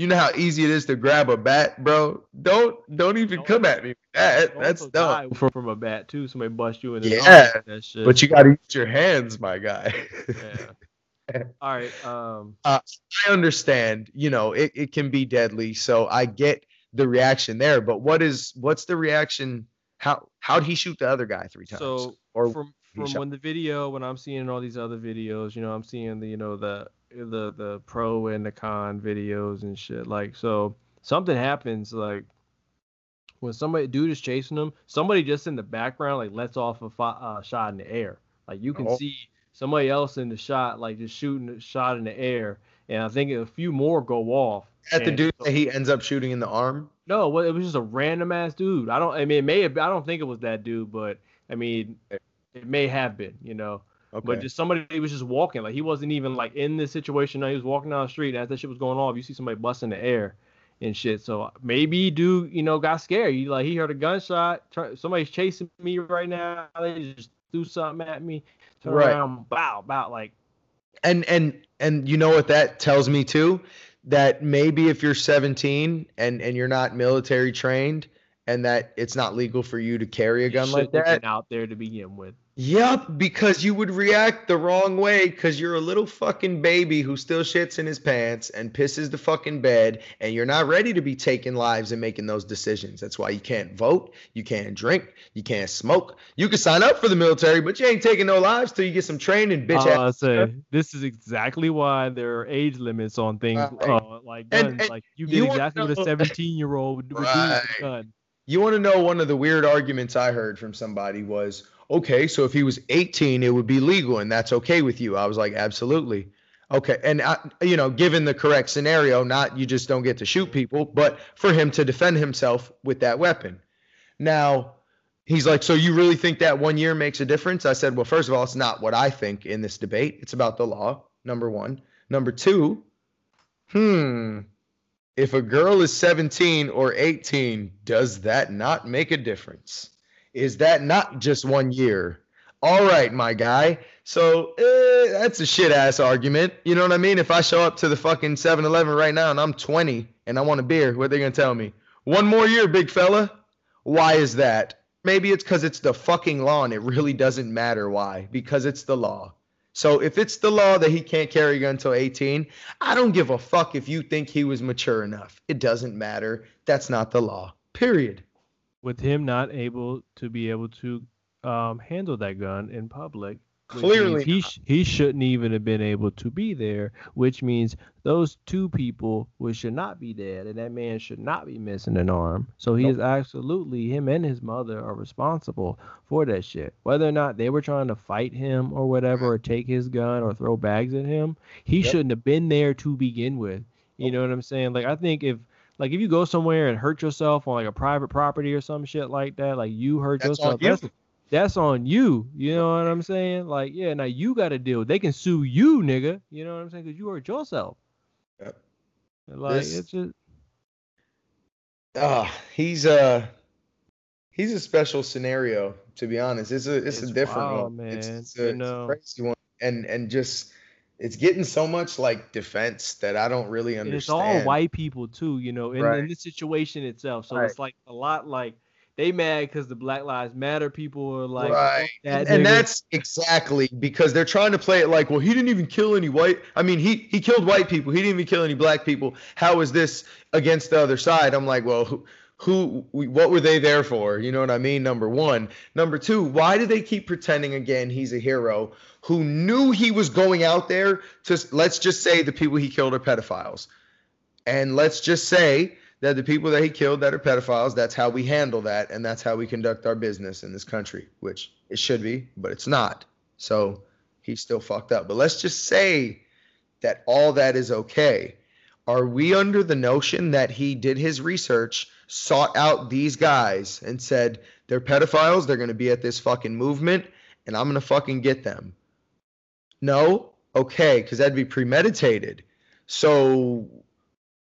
You know how easy it is to grab a bat, bro. Don't don't even Don't- come at me with that. That's dumb. from, from a bat too. Somebody bust you in the Yeah, that shit. But you got to use your hands, my guy. yeah. All right. Um. I understand, you know, it, it can be deadly. So I get the reaction there. But what is what's the reaction? How how'd he shoot the other guy three times? So or from from when the video when I'm seeing all these other videos, you know, I'm seeing the you know the the the pro and the con videos and shit. Like so something happens like when somebody dude is chasing them, somebody just in the background like lets off a fi- uh, shot in the air. Like you can Oh. see somebody else in the shot like just shooting a shot in the air, and I think a few more go off. at the dude so- that he ends up shooting in the arm. no, well, it was just a random ass dude. I don't. I mean, it may have. I don't think it was that dude, but I mean, it may have been. You know, Okay. but just somebody he was just walking. Like he wasn't even like in this situation. No, he was walking down the street. As that shit was going off, you see somebody bust in the air and shit. So maybe dude, you know, got scared. He like he heard a gunshot. Turn, somebody's chasing me right now. They just threw something at me. Turn Right. around, bow, bow. Like and and and you know what that tells me too that maybe if you're 17 and and you're not military trained and that it's not legal for you to carry a gun like that out there to begin with. Yep, because you would react the wrong way because you're a little fucking baby who still shits in his pants and pisses the fucking bed, and you're not ready to be taking lives and making those decisions. That's why you can't vote, you can't drink, you can't smoke. You can sign up for the military, but you ain't taking no lives till you get some training, bitch. Uh, ass. say this is exactly why there are age limits on things Right. uh, like guns. and like you you did wanna exactly what a 17 year old would, would do with Right. a gun. You want to know one of the weird arguments I heard from somebody was, okay, so if he was 18, it would be legal, and that's okay with you. I was like, absolutely. Okay, and I, you know, given the correct scenario, not you just don't get to shoot people, but for him to defend himself with that weapon. Now, he's like, so you really think that one year makes a difference? I said, well, first of all, it's not what I think in this debate. It's about the law. Number one. Number two. Hmm. If a girl is 17 or 18, does that not make a difference? Is that not just one year? All right, my guy. So eh, that's a shit ass argument. You know what I mean? If I show up to the fucking 7 Eleven right now and I'm 20 and I want a beer, what are they going to tell me? One more year, big fella. Why is that? Maybe it's because it's the fucking law and it really doesn't matter why. Because it's the law. So if it's the law that he can't carry a gun until 18, I don't give a fuck if you think he was mature enough. It doesn't matter. That's not the law. Period. With him not able to be able to um, handle that gun in public, Clearly he sh- he shouldn't even have been able to be there. Which means those two people which should not be dead, and that man should not be missing an arm. So he Nope. is absolutely him and his mother are responsible for that shit. Whether or not they were trying to fight him or whatever, or take his gun or throw bags at him, he Yep. shouldn't have been there to begin with. You know what I'm saying? Like I think if like if you go somewhere and hurt yourself on like a private property or some shit like that, like you hurt That's yourself, you. that's that's on you. You know what I'm saying? Like, yeah, now you got to deal. They can sue you, nigga. You know what I'm saying? Because you hurt yourself. Yep. Like, This- it's just Ah, he's uh he's a special scenario, to be honest. It's a it's, It's a different wild, one. It's, man. it's a, You it's a know. crazy one. And and just it's getting so much like defense that I don't really and it's understand. all white people too. You know, in, Right. in the situation itself. So Right. it's like a lot like they mad because the Black Lives Matter people are like, right. That and, and nigga." that's exactly because they're trying to play it like, well, he didn't even kill any white. I mean, he he killed white people. He didn't even kill any black people. How is this against the other side? I'm like, well, who, who what were they there for? You know what I mean? Number one. Number two, why do they keep pretending again he's a hero who knew he was going out there to let's just say the people he killed are pedophiles. And let's just say that the people that he killed that are pedophiles, that's how we handle that, and that's how we conduct our business in this country, which it should be, but it's not. So he's still fucked up. But let's just say that all that is okay. Are we under the notion that he did his research, sought out these guys, and said, they're pedophiles, they're going to be at this fucking movement, and I'm going to fucking get them? No, okay, because that'd be premeditated. So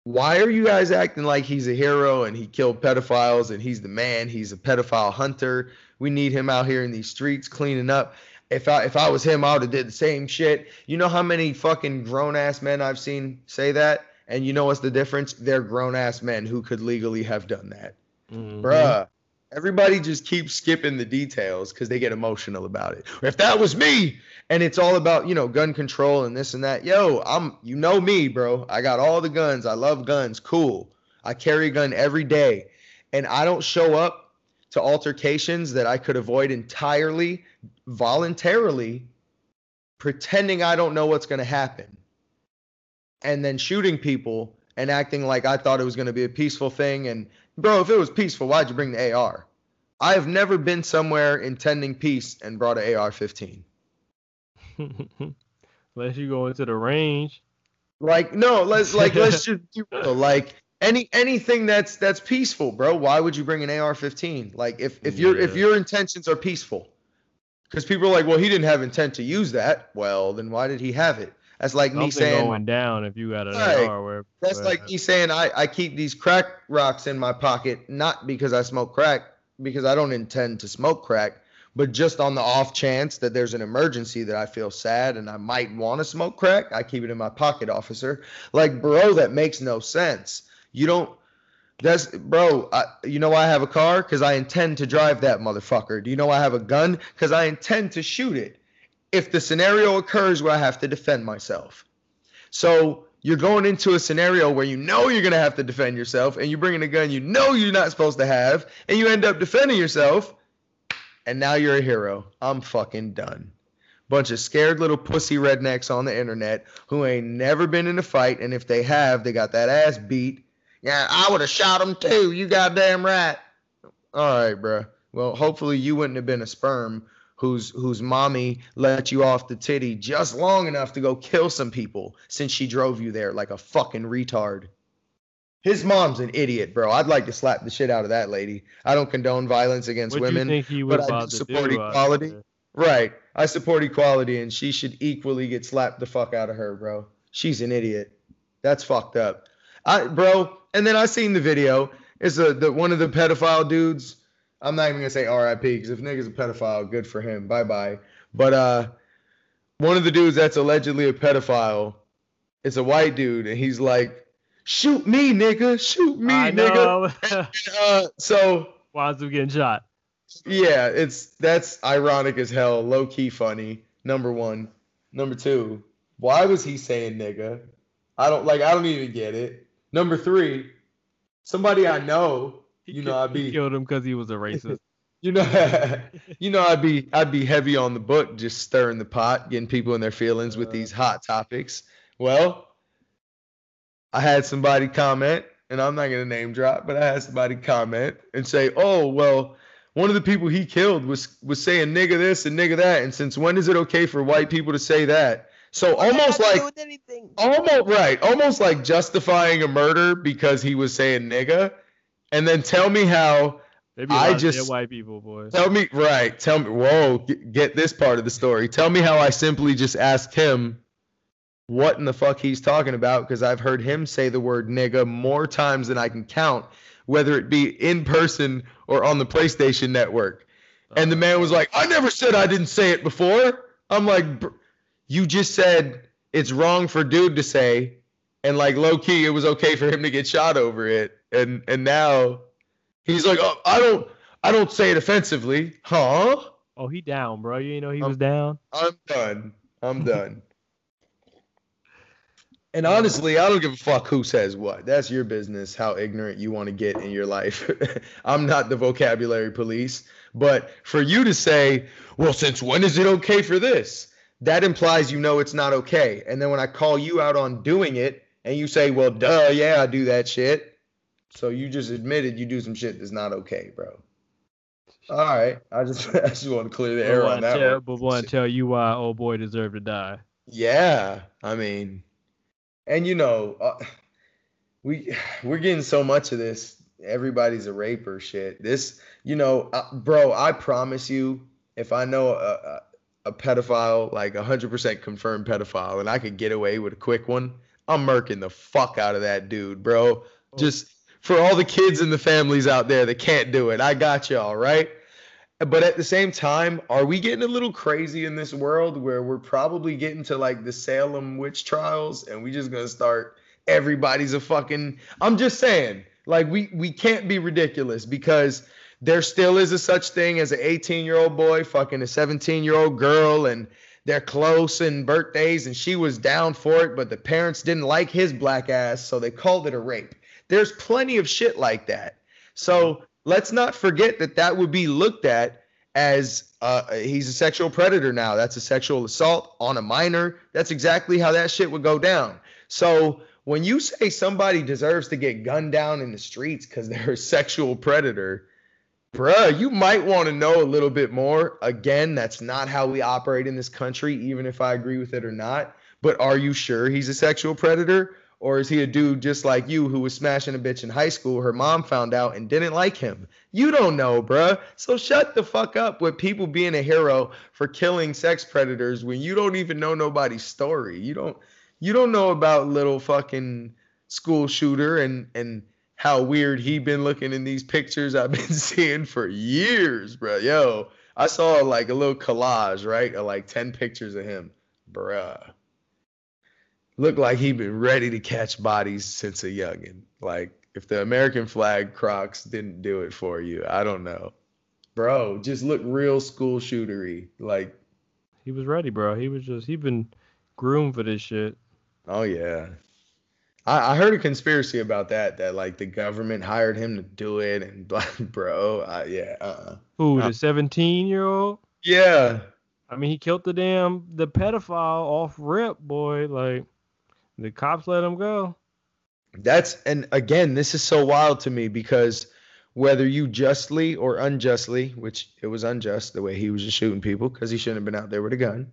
why are you guys acting like he's a hero and he killed pedophiles and he's the man? He's a pedophile hunter. We need him out here in these streets cleaning up. If I if I was him, I would have did the same shit. You know how many fucking grown ass men I've seen say that? And you know what's the difference? They're grown ass men who could legally have done that. Mhm. Bruh. Everybody just keeps skipping the details because they get emotional about it. If that was me, and it's all about you know gun control and this and that. Yo, I'm you know me, bro. I got all the guns. I love guns. Cool. I carry a gun every day, and I don't show up to altercations that I could avoid entirely voluntarily, pretending I don't know what's gonna happen, and then shooting people and acting like I thought it was gonna be a peaceful thing. And bro, if it was peaceful, why'd you bring the AR? I have never been somewhere intending peace and brought an AR-15. Unless you go into the range. Like no, let's like let's just be real. Like any anything that's that's peaceful, bro. Why would you bring an AR-15? Like if if your if your intentions are peaceful, because people are like, well, he didn't have intent to use that. Well, then why did he have it? That's like me saying going down if you got an Right. AR. Where, That's like me saying I, I keep these crack rocks in my pocket, not because I smoke crack, because I don't intend to smoke crack, but just on the off chance that there's an emergency that I feel sad and I might want to smoke crack, I keep it in my pocket, officer. Like, bro, that makes no sense. You don't. That's bro. I, you know why I have a car? Because I intend to drive that motherfucker. Do you know why I have a gun? Because I intend to shoot it. If the scenario occurs where I have to defend myself. So you're going into a scenario where you know you're gonna have to defend yourself, and you're bringing a gun you know you're not supposed to have, and you end up defending yourself, and now you're a hero. I'm fucking done. Bunch of scared little pussy rednecks on the internet who ain't never been in a fight, and if they have, they got that ass beat. Yeah, I would have shot him too. You goddamn right. All right, bruh. Well, hopefully you wouldn't have been a sperm whose whose mommy let you off the titty just long enough to go kill some people since she drove you there like a fucking retard. His mom's an idiot, bro. I'd like to slap the shit out of that lady. I don't condone violence against you women. think he but I do about to support do? equality. Right. I support equality and she should equally get slapped the fuck out of her, bro. She's an idiot. That's fucked up. I bro, and then I seen the video. It's a the one of the pedophile dudes. I'm not even gonna say RIP because if nigga's a pedophile, good for him. Bye bye. But uh one of the dudes that's allegedly a pedophile, it's a white dude, and he's like, shoot me, nigga, shoot me, I nigga. know. Uh, so Wazoo getting shot. yeah, it's that's ironic as hell, low key funny. Number one. Number two, why was he saying nigga? I don't like I don't even get it. Number three, somebody I know, He you know, I'd be killed him because he was a racist. you know you know I'd be I'd be heavy on the book, just stirring the pot, getting people in their feelings with Uh. these hot topics. Well, I had somebody comment, and I'm not gonna name drop, but I had somebody comment and say, "Oh, well, one of the people he killed was was saying nigga this and nigga that, and since when is it okay for white people to say that?" So almost like almost right, almost like justifying a murder because he was saying nigga, and then tell me how I just just- white people, boy. Tell me, right? Tell me. Whoa, get, get this part of the story. Tell me how I simply just asked him what in the fuck he's talking about because I've heard him say the word nigga more times than I can count, whether it be in person or on the PlayStation Network. And the man was like, "I never said I didn't say it before." I'm like, "You just said it's wrong for dude to say, and like low key, it was okay for him to get shot over it, and and now." He's like, oh, I don't, I don't say it offensively, huh? Oh, he down, bro. You know he Um, was down. I'm done. I'm done. and honestly, I don't give a fuck who says what. That's your business. How ignorant you want to get in your life. I'm not the vocabulary police, but for you to say, well, since when is it okay for this? That implies you know it's not okay. And then when I call you out on doing it, and you say, well, duh, yeah, I do that shit. So you just admitted you do some shit that's not okay, bro. All right, I just I just want to clear the air on that tell, one. But want to tell you why old boy deserved to die. Yeah, I mean, and you know, uh, we we're getting so much of this. Everybody's a raper shit. This, you know, uh, bro. I promise you, if I know a, a, a pedophile, like a hundred percent confirmed pedophile, and I could get away with a quick one, I'm murking the fuck out of that dude, bro. Just for all the kids and the families out there that can't do it, I got y'all, right? But at the same time, are we getting a little crazy in this world where we're probably getting to like the Salem witch trials and we just gonna start everybody's a fucking I'm just saying, like we we can't be ridiculous because there still is a such thing as an 18 year old boy fucking a 17 year old girl and they're close and birthdays and she was down for it but the parents didn't like his black ass so they called it a rape there's plenty of shit like that so let's not forget that that would be looked at as uh, he's a sexual predator now that's a sexual assault on a minor that's exactly how that shit would go down so when you say somebody deserves to get gunned down in the streets because they're a sexual predator bruh, you might want to know a little bit more. Again, that's not how we operate in this country, even if I agree with it or not. But are you sure he's a sexual predator? Or is he a dude just like you who was smashing a bitch in high school? Her mom found out and didn't like him. You don't know, bruh. So shut the fuck up with people being a hero for killing sex predators when you don't even know nobody's story. You don't you don't know about little fucking school shooter and and how weird he been looking in these pictures I've been seeing for years, bro. Yo, I saw like a little collage, right? Of like 10 pictures of him. Bruh. Looked like he'd been ready to catch bodies since a youngin'. Like if the American flag Crocs didn't do it for you, I don't know. Bro, just look real school shootery. Like he was ready, bro. He was just he been groomed for this shit. Oh yeah. I, I heard a conspiracy about that. That like the government hired him to do it, and bro, uh, yeah. Uh-uh. Who the seventeen year old? Yeah. I mean, he killed the damn the pedophile off rip, boy. Like the cops let him go. That's and again, this is so wild to me because whether you justly or unjustly, which it was unjust the way he was just shooting people because he shouldn't have been out there with a gun,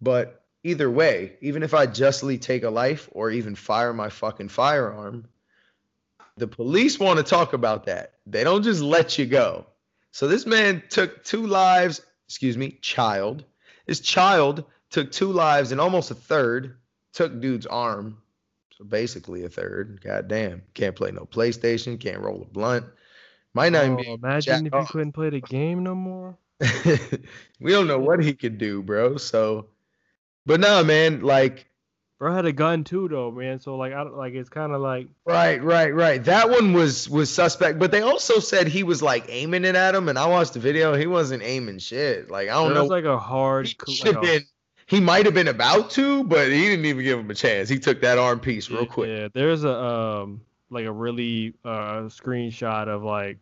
but either way, even if I justly take a life or even fire my fucking firearm, the police want to talk about that. They don't just let you go. So this man took two lives, excuse me, child. His child took two lives and almost a third, took dude's arm. So basically a third. God damn. Can't play no PlayStation, can't roll a blunt. Might not oh, be imagine if you couldn't play the game no more. we don't know what he could do, bro. So but no, man, like bro had a gun too, though, man. So like, I don't like it's kind of like right, right, right. That one was was suspect, but they also said he was like aiming it at him, and I watched the video. He wasn't aiming shit. Like I don't know. It was like a hard. He should have been. He might have been about to, but he didn't even give him a chance. He took that arm piece real quick. Yeah, there's a um like a really uh screenshot of like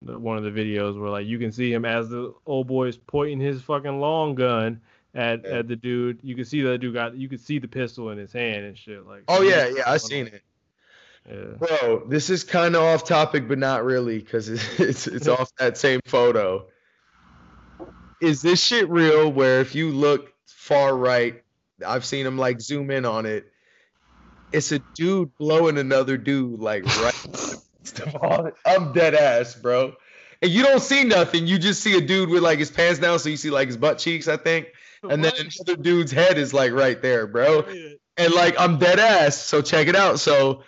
one of the videos where like you can see him as the old boy is pointing his fucking long gun at yeah. at the dude. You can see the dude got you could see the pistol in his hand and shit. Like oh yeah, yeah, I seen it. Yeah. Bro, this is kind of off topic, but not really, because it's it's, it's off that same photo. Is this shit real? Where if you look far right, I've seen him like zoom in on it. It's a dude blowing another dude like right. I'm dead ass, bro. And you don't see nothing. You just see a dude with like his pants down, so you see like his butt cheeks, I think and then another dude's head is like right there, bro. And like I'm dead ass. So check it out. So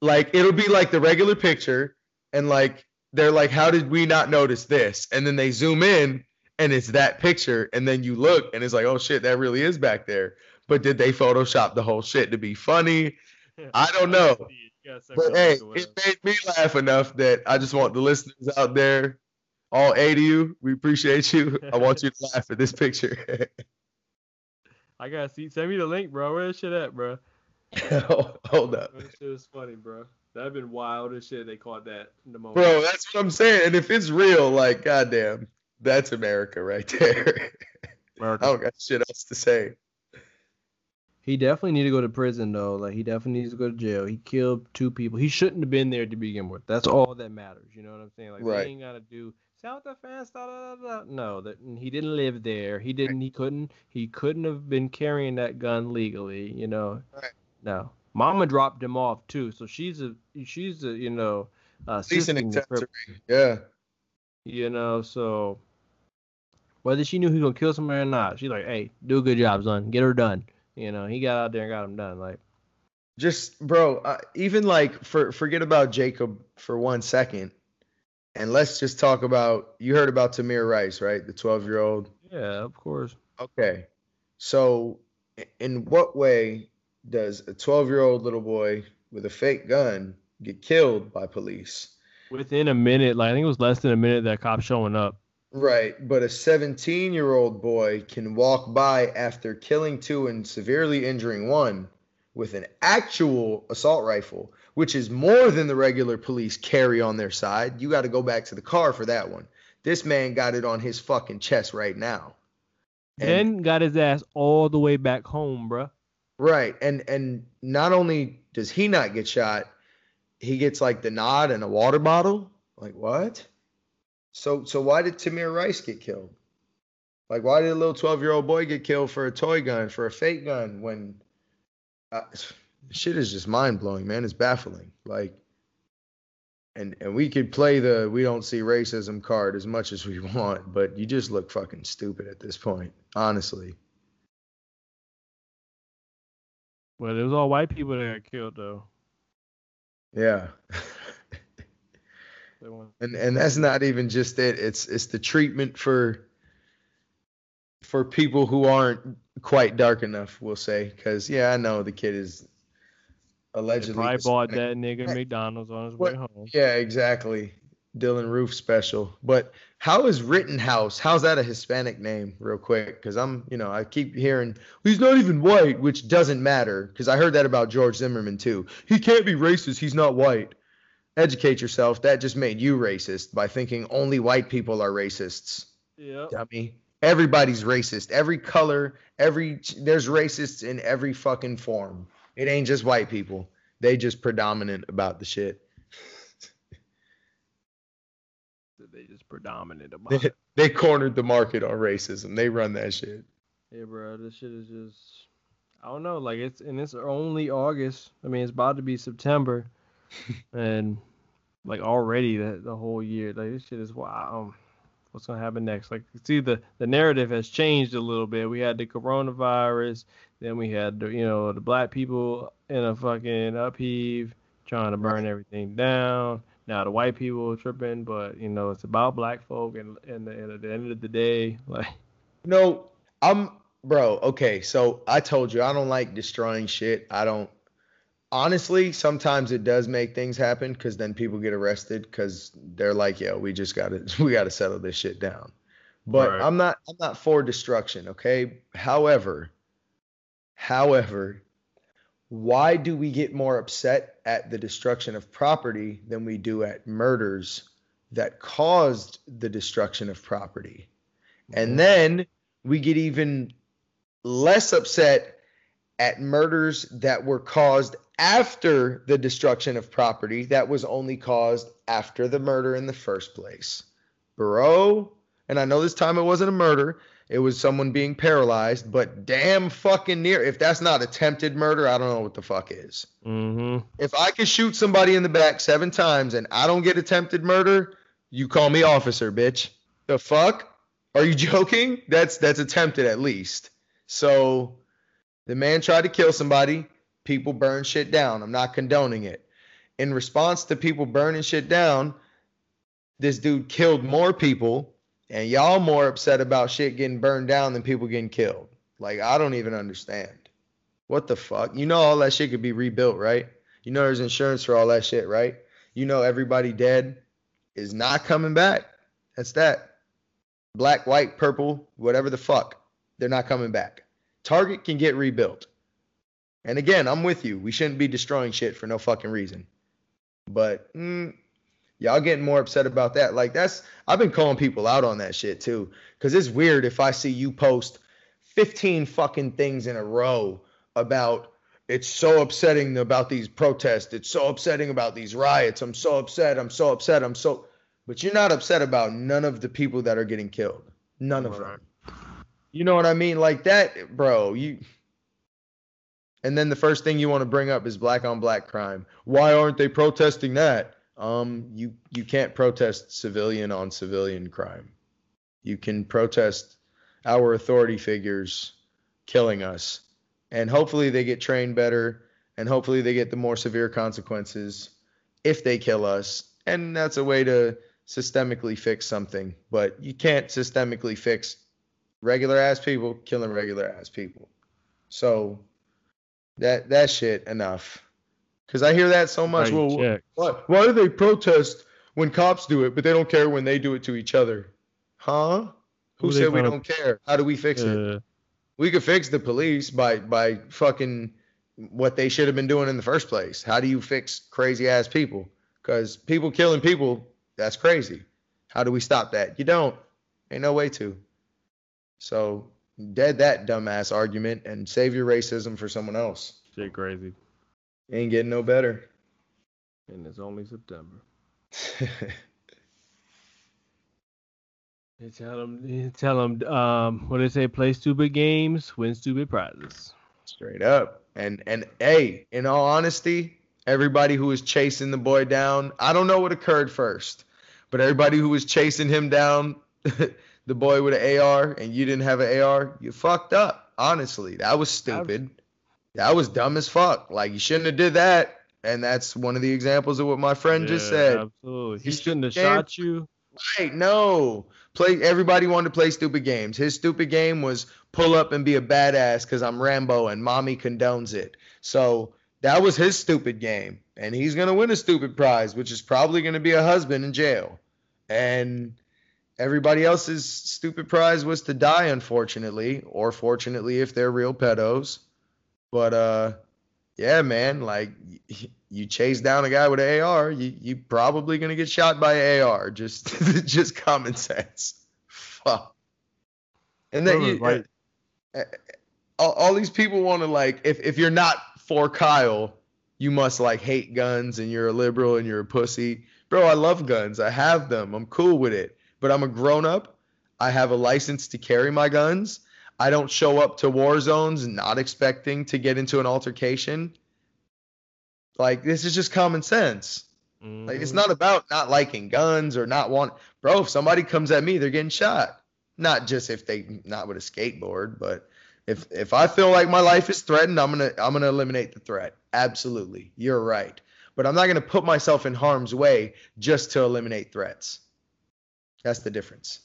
like it'll be like the regular picture, and like they're like, how did we not notice this? And then they zoom in, and it's that picture, and then you look, and it's like, oh shit, that really is back there. But did they Photoshop the whole shit to be funny? I don't know. But hey, it made me laugh enough that I just want the listeners out there all eight of you, we appreciate you. I want you to laugh at this picture. I gotta see. Send me the link, bro. Where this shit at, bro? Hold up. This shit is funny, bro. That'd been wild as shit. They caught that in the moment. Bro, that's what I'm saying. And if it's real, like, goddamn, that's America right there. America. I don't got shit else to say. He definitely need to go to prison though. Like he definitely needs to go to jail. He killed two people. He shouldn't have been there to begin with. That's all that matters. You know what I'm saying? Like right. they ain't gotta do South Defense. Da, da, da, No, that he didn't live there. He didn't. He couldn't. He couldn't have been carrying that gun legally. You know. Right. No. Mama dropped him off too, so she's a she's a you know. Uh, Decent accessory. Yeah. You know, so whether she knew he was gonna kill somebody or not. She's like, hey, do a good job, son. Get her done. You know, he got out there and got him done. Like, Just bro, uh, even like for forget about Jacob for one second, and let's just talk about. You heard about Tamir Rice, right? The twelve year old. yeah, of course. Okay, so in what way does a twelve year old little boy with a fake gun get killed by police? Within a minute, like I think it was less than a minute that cop showing up. Right, but a 17 year old boy can walk by after killing two and severely injuring one with an actual assault rifle, which is more than the regular police carry on their side. You got to go back to the car for that one. This man got it on his fucking chest right now. And- Then got his ass all the way back home, bruh. Right, and and not only does he not get shot, he gets like the nod and a water bottle. Like what? So so why did Tamir Rice get killed? Like why did a little twelve year old boy get killed for a toy gun for a fake gun when? Uh, shit is just mind blowing, man. It's baffling. Like, and and we could play the we don't see racism card as much as we want, but you just look fucking stupid at this point, honestly. Well, it was all white people that got killed though. Yeah. And and that's not even just it it's it's the treatment for for people who aren't quite dark enough we'll say because yeah i know the kid is allegedly probably bought that nigga McDonald's on his What- way home. yeah exactly. Dylann Roof special. But how is rittenhouse how's that a hispanic name real quick? Because i'm you know i keep hearing he's not even white which doesn't matter because i heard that about george zimmerman too. He can't be racist he's not white educate yourself that just made you racist by thinking only white people are racists Yeah. dummy. Everybody's racist. Every color, every there's racists in every fucking form. It ain't just white people. They just predominant about the shit. They just predominant about They, it. they cornered the market on racism. They run that shit. Yeah, bro, this shit is just I don't know, like it's and it's only August. I mean, it's about to be September, and like already the the whole year, like this shit is wow. Um, what's gonna happen next? Like, see the the narrative has changed a little bit. We had the coronavirus, then we had the you know the black people in a fucking upheave trying to burn everything down. Now the white people tripping, but you know it's about black folk, and and, and at the end of the day, like. No, I'm bro, okay, so I told you I don't like destroying shit. I don't honestly, sometimes it does make things happen because then people get arrested because they're like, yo, we just gotta we gotta settle this shit down. But Right. I'm not I'm not for destruction, okay? However, however, why do we get more upset at the destruction of property than we do at murders that caused the destruction of property? And mm-hmm. then we get even less upset at murders that were caused after the destruction of property that was only caused after the murder in the first place. Bro, and I know this time it wasn't a murder, it was someone being paralyzed, but damn fucking near. If that's not attempted murder, I don't know what the fuck is. Mm-hmm. If I can shoot somebody in the back seven times and I don't get attempted murder, you call me officer, bitch. The fuck? Are you joking? That's that's attempted at least. So the man tried to kill somebody. People burn shit down. I'm not condoning it. In response to people burning shit down, this dude killed more people, and y'all more upset about shit getting burned down than people getting killed. Like I don't even understand. What the fuck? You know all that shit could be rebuilt, right? You know there's insurance for all that shit, right? You know everybody dead is not coming back. That's that. Black, white, purple, whatever the fuck. They're not coming back. Target can get rebuilt. And again, I'm with you. We shouldn't be destroying shit for no fucking reason. But mm, y'all getting more upset about that. Like that's I've been calling people out on that shit too. Cause it's weird if I see you post 15 fucking things in a row about it's so upsetting about these protests. It's so upsetting about these riots. I'm so upset. I'm so upset. I'm so but you're not upset about none of the people that are getting killed. None of Right. them. You know what I mean? Like that, bro. You and then the first thing you want to bring up is black on black crime. Why aren't they protesting that? Um, you you can't protest civilian on civilian crime. You can protest our authority figures killing us. And hopefully they get trained better and hopefully they get the more severe consequences if they kill us. And that's a way to systemically fix something. But you can't systemically fix regular ass people killing regular ass people. So that that shit enough. Cause I hear that so much. Well? Why do they protest when cops do it, but they don't care when they do it to each other? Huh? Who Who said we don't care? How do we fix it? Uh, We could fix the police by by fucking what they should have been doing in the first place. How do you fix crazy ass people? Because people killing people, that's crazy. How do we stop that? You don't. Ain't no way to. So dead that dumbass argument and save your racism for someone else. shit crazy. Ain't getting no better. And it's only September. They tell them, they tell them, um, what do they say? Play stupid games, win stupid prizes. Straight up. And and hey, in all honesty, everybody who was chasing the boy down, I don't know what occurred first, but everybody who was chasing him down, the boy with an AR, and you didn't have an AR, you fucked up. Honestly, that was stupid. That was dumb as fuck. Like you shouldn't have did that. And that's one of the examples of what my friend just said. Absolutely. He He's shouldn't have shot you. Right? No. Play. Everybody wanted to play stupid games. His stupid game was pull up and be a badass because I'm Rambo and mommy condones it. So that was his stupid game, and he's gonna win a stupid prize, which is probably gonna be a husband in jail. And everybody else's stupid prize was to die, unfortunately, or fortunately if they're real pedos. But uh, yeah, man, like you chase down a guy with an AR, you you probably gonna get shot by an AR. Just just common sense. Fuck. And then you, right. all, all these people want to like if if you're not for Kyle, you must like hate guns and you're a liberal and you're a pussy. Bro, I love guns. I have them. I'm cool with it. But I'm a grown up. I have a license to carry my guns. I don't show up to war zones not expecting to get into an altercation. Like this is just common sense. Like it's Mhm. not about not liking guns or not want bro, if somebody comes at me, they're getting shot. Not just if they not with a skateboard, but if if I feel like my life is threatened, I'm gonna I'm gonna eliminate the threat. Absolutely. You're right. But I'm not gonna put myself in harm's way just to eliminate threats. That's the difference.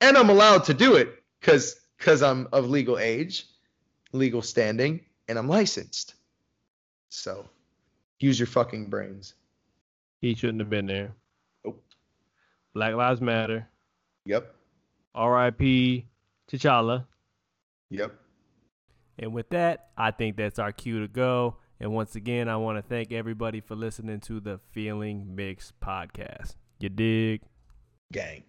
And I'm allowed to do it because because I'm of legal age, legal standing, and I'm licensed. So use your fucking brains. He shouldn't have been there. Nope. Black Lives Matter. Yep. R.I.P. T'Challa. Yep. And with that, I think that's our cue to go. And once again, I want to thank everybody for listening to the Feeling Mixed podcast. You dig? Gang.